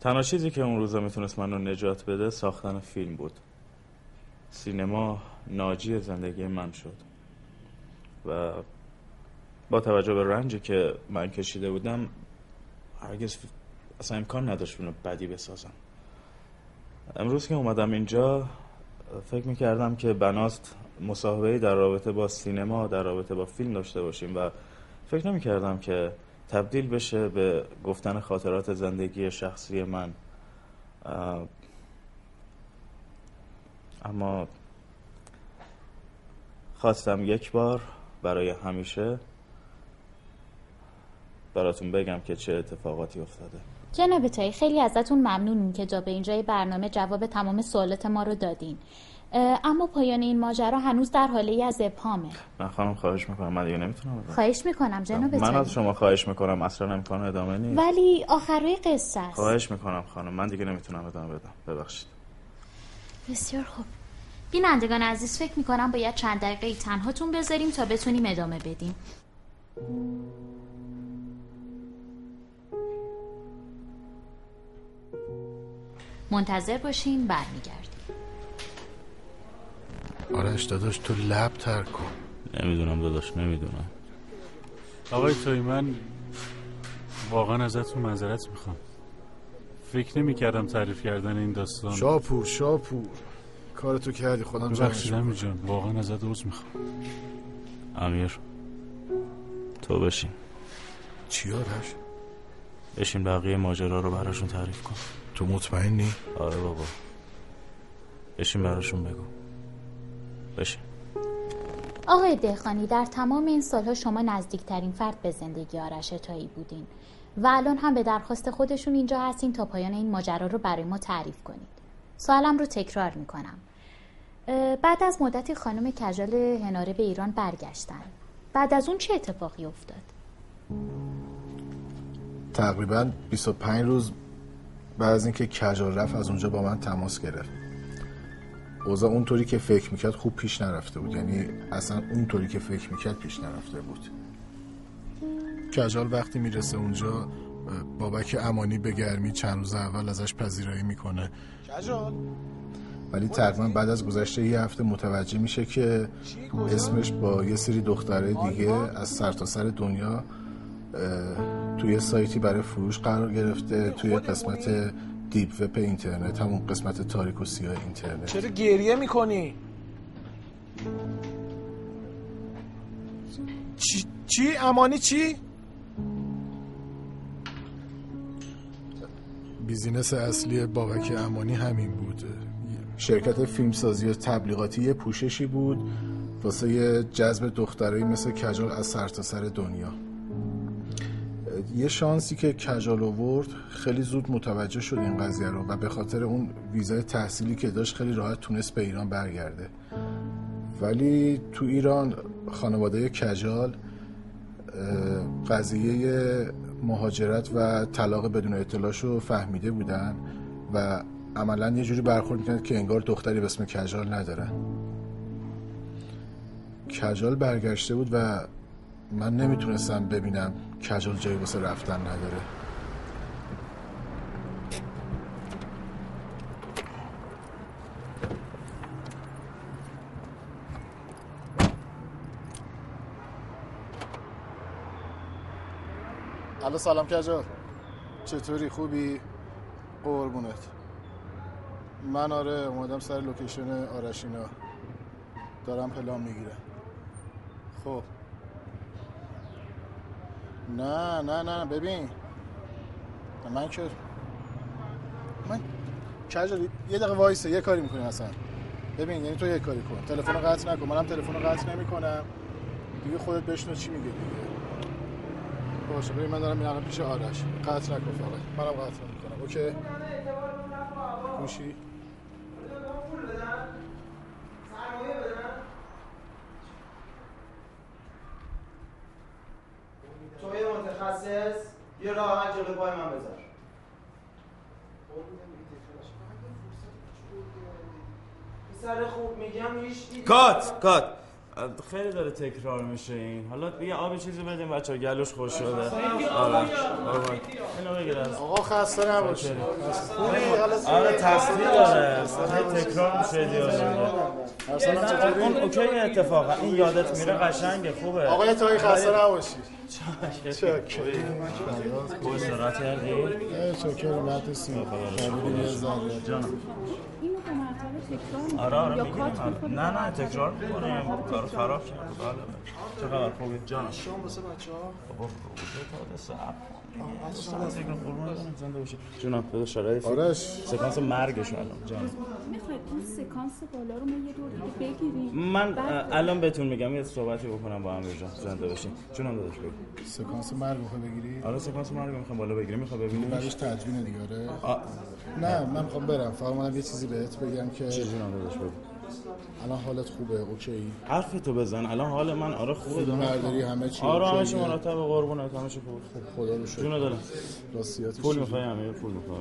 تنها چیزی که اون روزا می‌تونست منو نجات بده ساختن فیلم بود. سینما ناجی زندگی من شد. و با توجه به رنجی که من کشیده بودم هرگز اصلا امکان نداشت اونو بدی بسازم. امروز که اومدم اینجا فکر می‌کردم که بناست مصاحبه در رابطه با سینما در رابطه با فیلم داشته باشیم و فکر نمی‌کردم که تبدیل بشه به گفتن خاطرات زندگی شخصی من. اما خواستم یک بار برای همیشه براتون بگم که چه اتفاقاتی افتاده. جناب تایی خیلی ازتون ممنونیم که جا به اینجای برنامه جواب تمام سوالات ما رو دادین. اما پایان این ماجرا هنوز در حاله ای از ابهامه. من خانم خواهش می‌کنم من دیگه نمی‌تونم بدم. خواهش می‌کنم جناب من از شما خواهش می‌کنم اصلا امکان ادامه نیست. ولی آخرای قصه است. خواهش می‌کنم خانم من دیگه نمی‌تونم ادامه بدم. ببخشید. بسیار خوب. بینندگان عزیز فکر می‌کنم باید چند دقیقه تنهاتون بذاریم تا بتونیم ادامه بدیم. منتظر باشین برمیگردیم. آرش داداش تو لب تر کن. نمی‌دونم داداش نمی‌دونم. آقای توی من واقعا ازتون معذرت می‌خوام. فکر نمی کردم تعریف کردن این داستان. شاپور شاپور. کارتو کردی خودم ببخشید جمعش جان واقعا ازت عذر می‌خوام. امیر تو بشین. چی آرش؟ بشین بقیه ماجرا رو براشون تعریف کن. تو مطمئنی؟ آره بابا. بشین براشون بگو. بشین. آقای دهخانی در تمام این سالها شما نزدیکترین فرد به زندگی آرش تایی بودین و الان هم به درخواست خودشون اینجا هستین تا پایان این ماجرا رو برای ما تعریف کنید. سوالم رو تکرار می‌کنم. بعد از مدتی خانم کجال هناره به ایران برگشتن. بعد از اون چه اتفاقی افتاد؟ تقریبا 25 روز بعد از اینکه کجال رفت از اونجا با من تماس گرفت. اوضاع اونطوری که فکر می‌کرد خوب پیش نرفته بود. یعنی اصلا اونطوری که فکر می‌کرد پیش نرفته بود. کجال وقتی می‌رسه اونجا بابک امانی به گرمی چند روز اول ازش پذیرایی می‌کنه. کجال؟ ولی تقریبا بعد از گذشته یه هفته متوجه میشه که اسمش با یه سری دختره دیگه از سرتاسر سر دنیا توی سایتی برای فروش قرار گرفته توی قسمت deep web اینترنت همون قسمت تاریک و سیاه اینترنت چرا گریه می‌کنی؟ چی؟ چی؟ امانی چی؟ business اصلی بابک امانی همین بود شرکت فیلمسازی و تبلیغاتی یه پوششی بود واسه یه جذب دخترایی مثل کجال از سرتاسر سر دنیا یه شانسی که کجال آورد خیلی زود متوجه شد این قضیه رو و به خاطر اون ویزای تحصیلی که داشت خیلی راحت تونست به ایران برگرده. ولی تو ایران خانواده کجال قضیه مهاجرت و طلاق بدون اطلاعش رو فهمیده بودن و عملا یه جوری برخورد می‌کنند که انگار دختری به اسم کجال ندارن. کجال برگشته بود و من نمی‌تونستم ببینم کجل جایی واسه رفتن نداره. الو سلام کجار چطوری؟ خوبی؟ قربونت. من آره اومدم سر location آرش‌اینا. دارم پلان می‌گیرم. خب. نه نه نه ببین. من که من کجا یه دقیقه وایسه یه کاری می‌کنی اصلا. ببین یعنی تو یه کاری کن. تلفن رو قطع نکن. منم تلفن رو قطع نمی‌کنم. دیگه خودت بشنو چی میگه دیگه. باشه ببین من دارم میرم پیش آرش. قطع نکن فقط. منم قطع نمی‌کنم OK؟ گوشی توی متخصص یه راه حل جلوی پای من بذار. پسر خوب میگم هیچ کات کات. خیلی داره تکرار میشه این. حالا یه آب چیزی بدیم بچه ها گلوش خوش شده. آره آره. آقا خسته نباشی آره تصویر داره. تکرار میشه دیالوگ اون اوکی اتفاقا. این یادت میره قشنگه خوبه. آقای تایی خسته نباشی چاکر خوش سرعت کردی؟ چاکر مرد سیم یه جانم. آره آره یا می‌گیریم می‌کنی؟ نه نه تکرار می‌کنیم کار خراب کرد بله. چه خبر خوبی؟ جانم شام واسه بچه‌ها؟ بابا روزه تا باشی جونم داداش شرایطی آرش. سکانس مرگش الان جانم می‌خواید اون سکانس بالا رو ما یه دور دیگه بگیریم. من الان بهتون میگم یه صحبتی بکنم با امیر جان زنده باشین. جونم داداش بگو. سکانس مرگ می‌خوای بگیری؟ آره سکانس مرگ می‌خوام بالا بگیریم می‌خوام ببینیم بعدش تدوین دیگه آره. نه من می‌خوام برم. فقط اومدم یه چیزی بهت بگم که جونم داداش بگو. الان حالت خوبه اوکی؟ حرف تو بزن. الان حال من آره خوبه دارم. برداری همه چی آره همه. چی مرتب قربونت همه چی خوب خدا رو شکر. جون دارم. راستیاتش پول؟ می‌خوای امیر پول می‌خوای.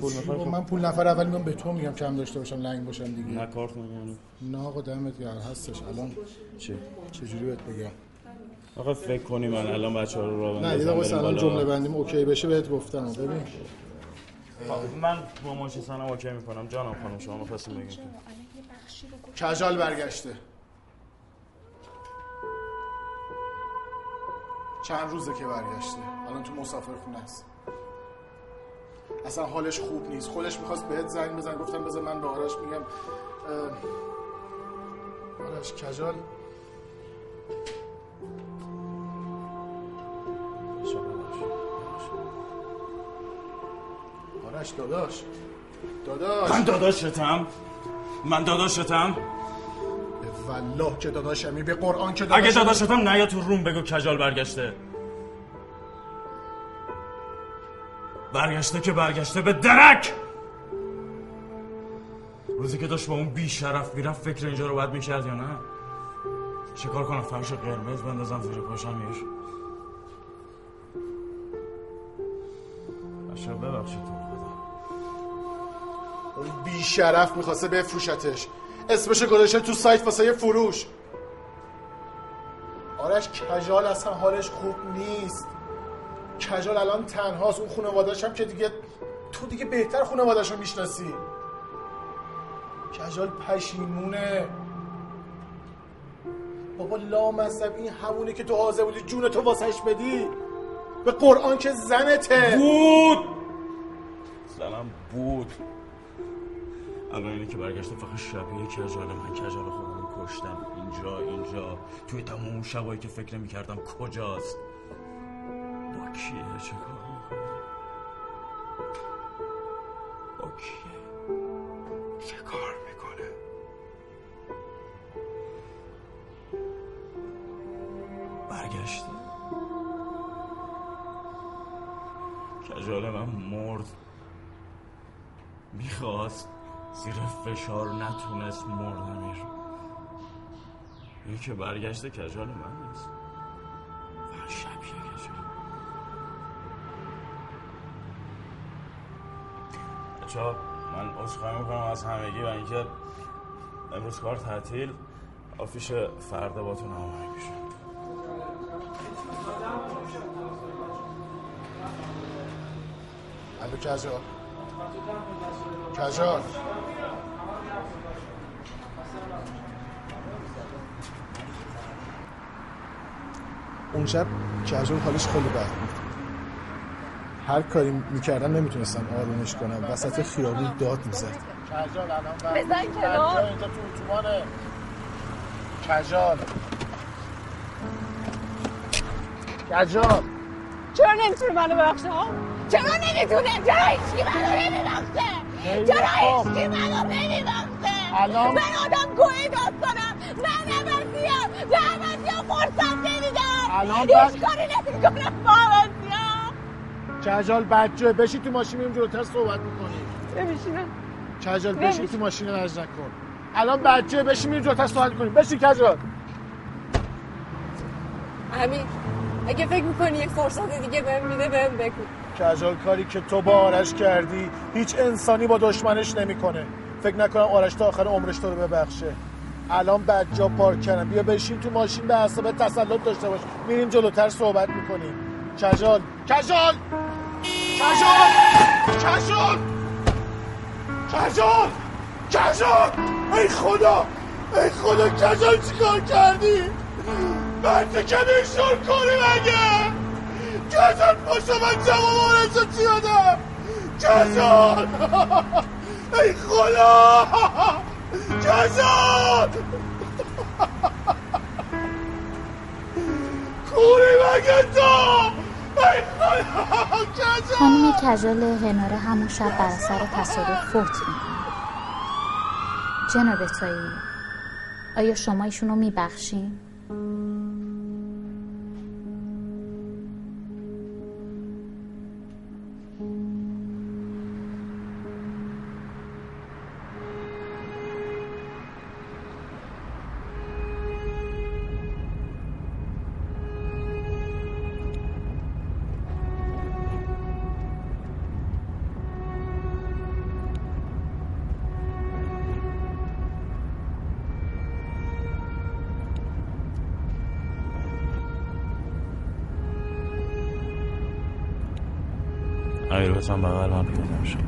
پول می‌خوای خب خب. من پول نفر اول میام به تو میگم کم داشته باشم لنگ باشم دیگه. نه کارت میگم نه آقا دمت گرم. هستش. الان چی؟ چجوری بهت بگم؟ آقا فکر کنی من الان بچه ها رو راه نه یه دقیقه الان. جمله بندیم. اوکی بشه بهت گفتم. ببین. خب، من با ماشی سنم اوکی می‌کنم. جانم خانم شما می‌خواستیم بگیم کجال برگشته. چند روزه که برگشته. الان تو مسافر خونه است. اصلا حالش خوب نیست. خودش می‌خواست بهت زنگ بزن گفتم بذار من به آرش میگم. آرش کجال؟ آرش داداش. داداش. من داداشتم من داداشتم؟ والله که داداشمی به قرآن که اگه داداشمی داداشتم نیا تو روم بگو کجال برگشته. برگشته که برگشته به درک! روزی که داشت با اون بی شرف می‌رفت فکر اینجا رو باید می‌کرد یا نه؟ چیکار کنم؟ فرش قرمز بندازم زیر پاشم میش بشه ببخشید. اون بی شرف می‌خواسته بفروشتش. اسمش گذاشته تو سایت واسه یه فروش. آرش کجال اصلا حالش خوب نیست. کجال الان تنهاست. اون خانواده‌اش هم که دیگه تو دیگه بهتر خانواده‌اش رو می‌شناسی. کجال پشیمونه. بابا لامصب این همونه که تو حاضر بودی جون تو واسش بدی؟ به قرآن که زنته. بود. زنم بود. الان اینه که برگشته فقط شبیه کجال من کجال خودم کشتم. اینجا اینجا. توی اون شبایی که فکر می‌کردم کجاست. با کیه؟ چه کار با کیه؟ چه کار می‌کنه؟ برگشته کجال من مرد می‌خواست. زیر فشار نتونست مردمیر یکی که برگشته کجال من نیست. فقط شبیه کجال. بچه‌ها، من عذرخواهی می‌کنم از همگی و اینکه امروز کار تعطیل آفیش فردا باتون هماهنگ میشه الو کجال. اون شب کجال حالش خیلی بد بود. هر کاری می‌کردم نمی‌تونستم آرومش کنم. وسط خیابون داد می‌زد. بزن کنار. کجال. کجال. چرا نمی‌تونه منو ببخشه ها؟ چرا نمی‌تونه چرا هیچکی منو نمیبخشه؟ چرا. هیچکی منو نمیبخشه؟ الان- من آدم گوهی داستانم. الان بعد- هیچ کاری نمی‌کنم با عوضیم کجال بچه بشی تو ماشین میریم جلوتر صحبت می‌کنیم. نمیشینم کجال نمیشه. بشی تو ماشین نج نکن. الان بچه بشی میریم جلوتر صحبت کنیم بشی کجال همین اگه فکر می‌کنی یه فرصت دیگه بهم میده بهم بگو. کجال کاری که تو با آرش کردی هیچ انسانی با دشمنش نمی‌کنه. فکر نکنم آرش تا آخر عمرش تو رو ببخشه. الان بجا پارک کردم بیا بشین تو ماشین به حساب تسلط داشته باش. میریم جلوتر صحبت می‌کنیم. کجال. کجال! کجال! کجال! کجال! کجال! ای خدا! ای خدا کجال چیکار کردی؟ مرد که بیشور کنی مگه کجال پاشو من جواب آرزو چی بدم کجال! ای خدا! کجال کوری کجال خانم کجال هناره همون شب بر اثر تصادف فوت می‌کنه. جناب تایی آیا شما ایشون رو میبخشین؟ بزن بغل من پیاده میشم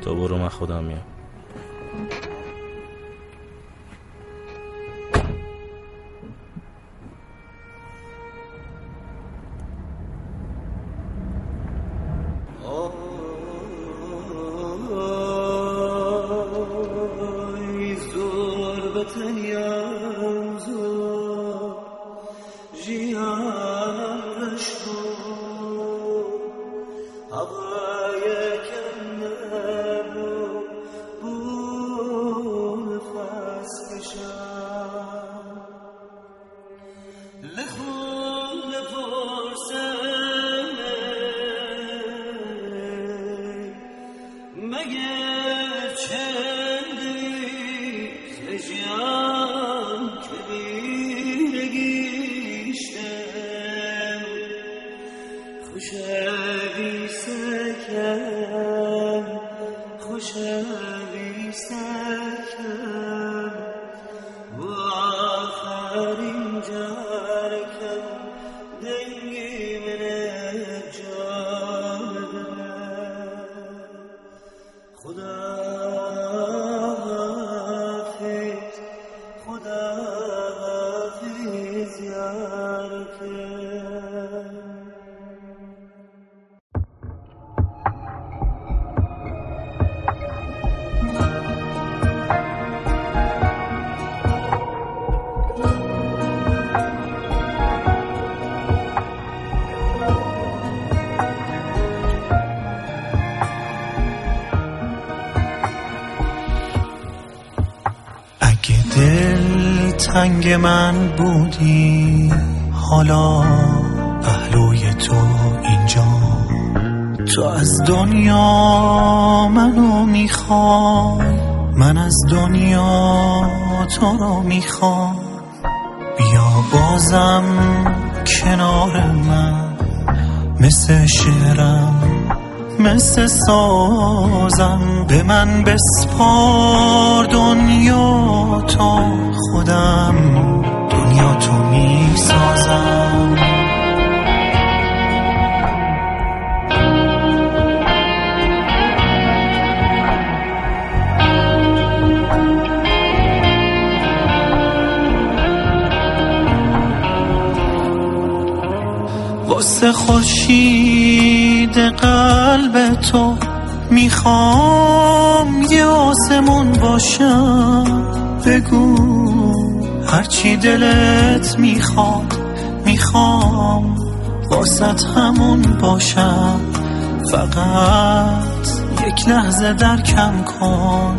تو برو من خودم میام. Allah. تنگ من بودی. حالا پهلوی تو اینجا. تو از دنیا منو می‌خوای. من از دنیا تو رو می‌خوام. بیا بازم کنار من. مثل شعرم مثل سازم. به من بسپار دنیا تا. خودم دنیا تو می سازم واسه خوشید قلب تو می‌خوام یه آسمون باشم. بگو. هرچی دلت می‌خواد می‌خوام واسط همون باشم. فقط یک لحظه درکم کن.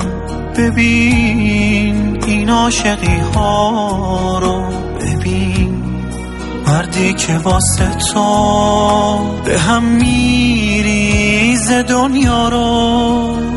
ببین این عاشقی ها رو. ببین مردی که واسه تو به هم میریز دنیا رو.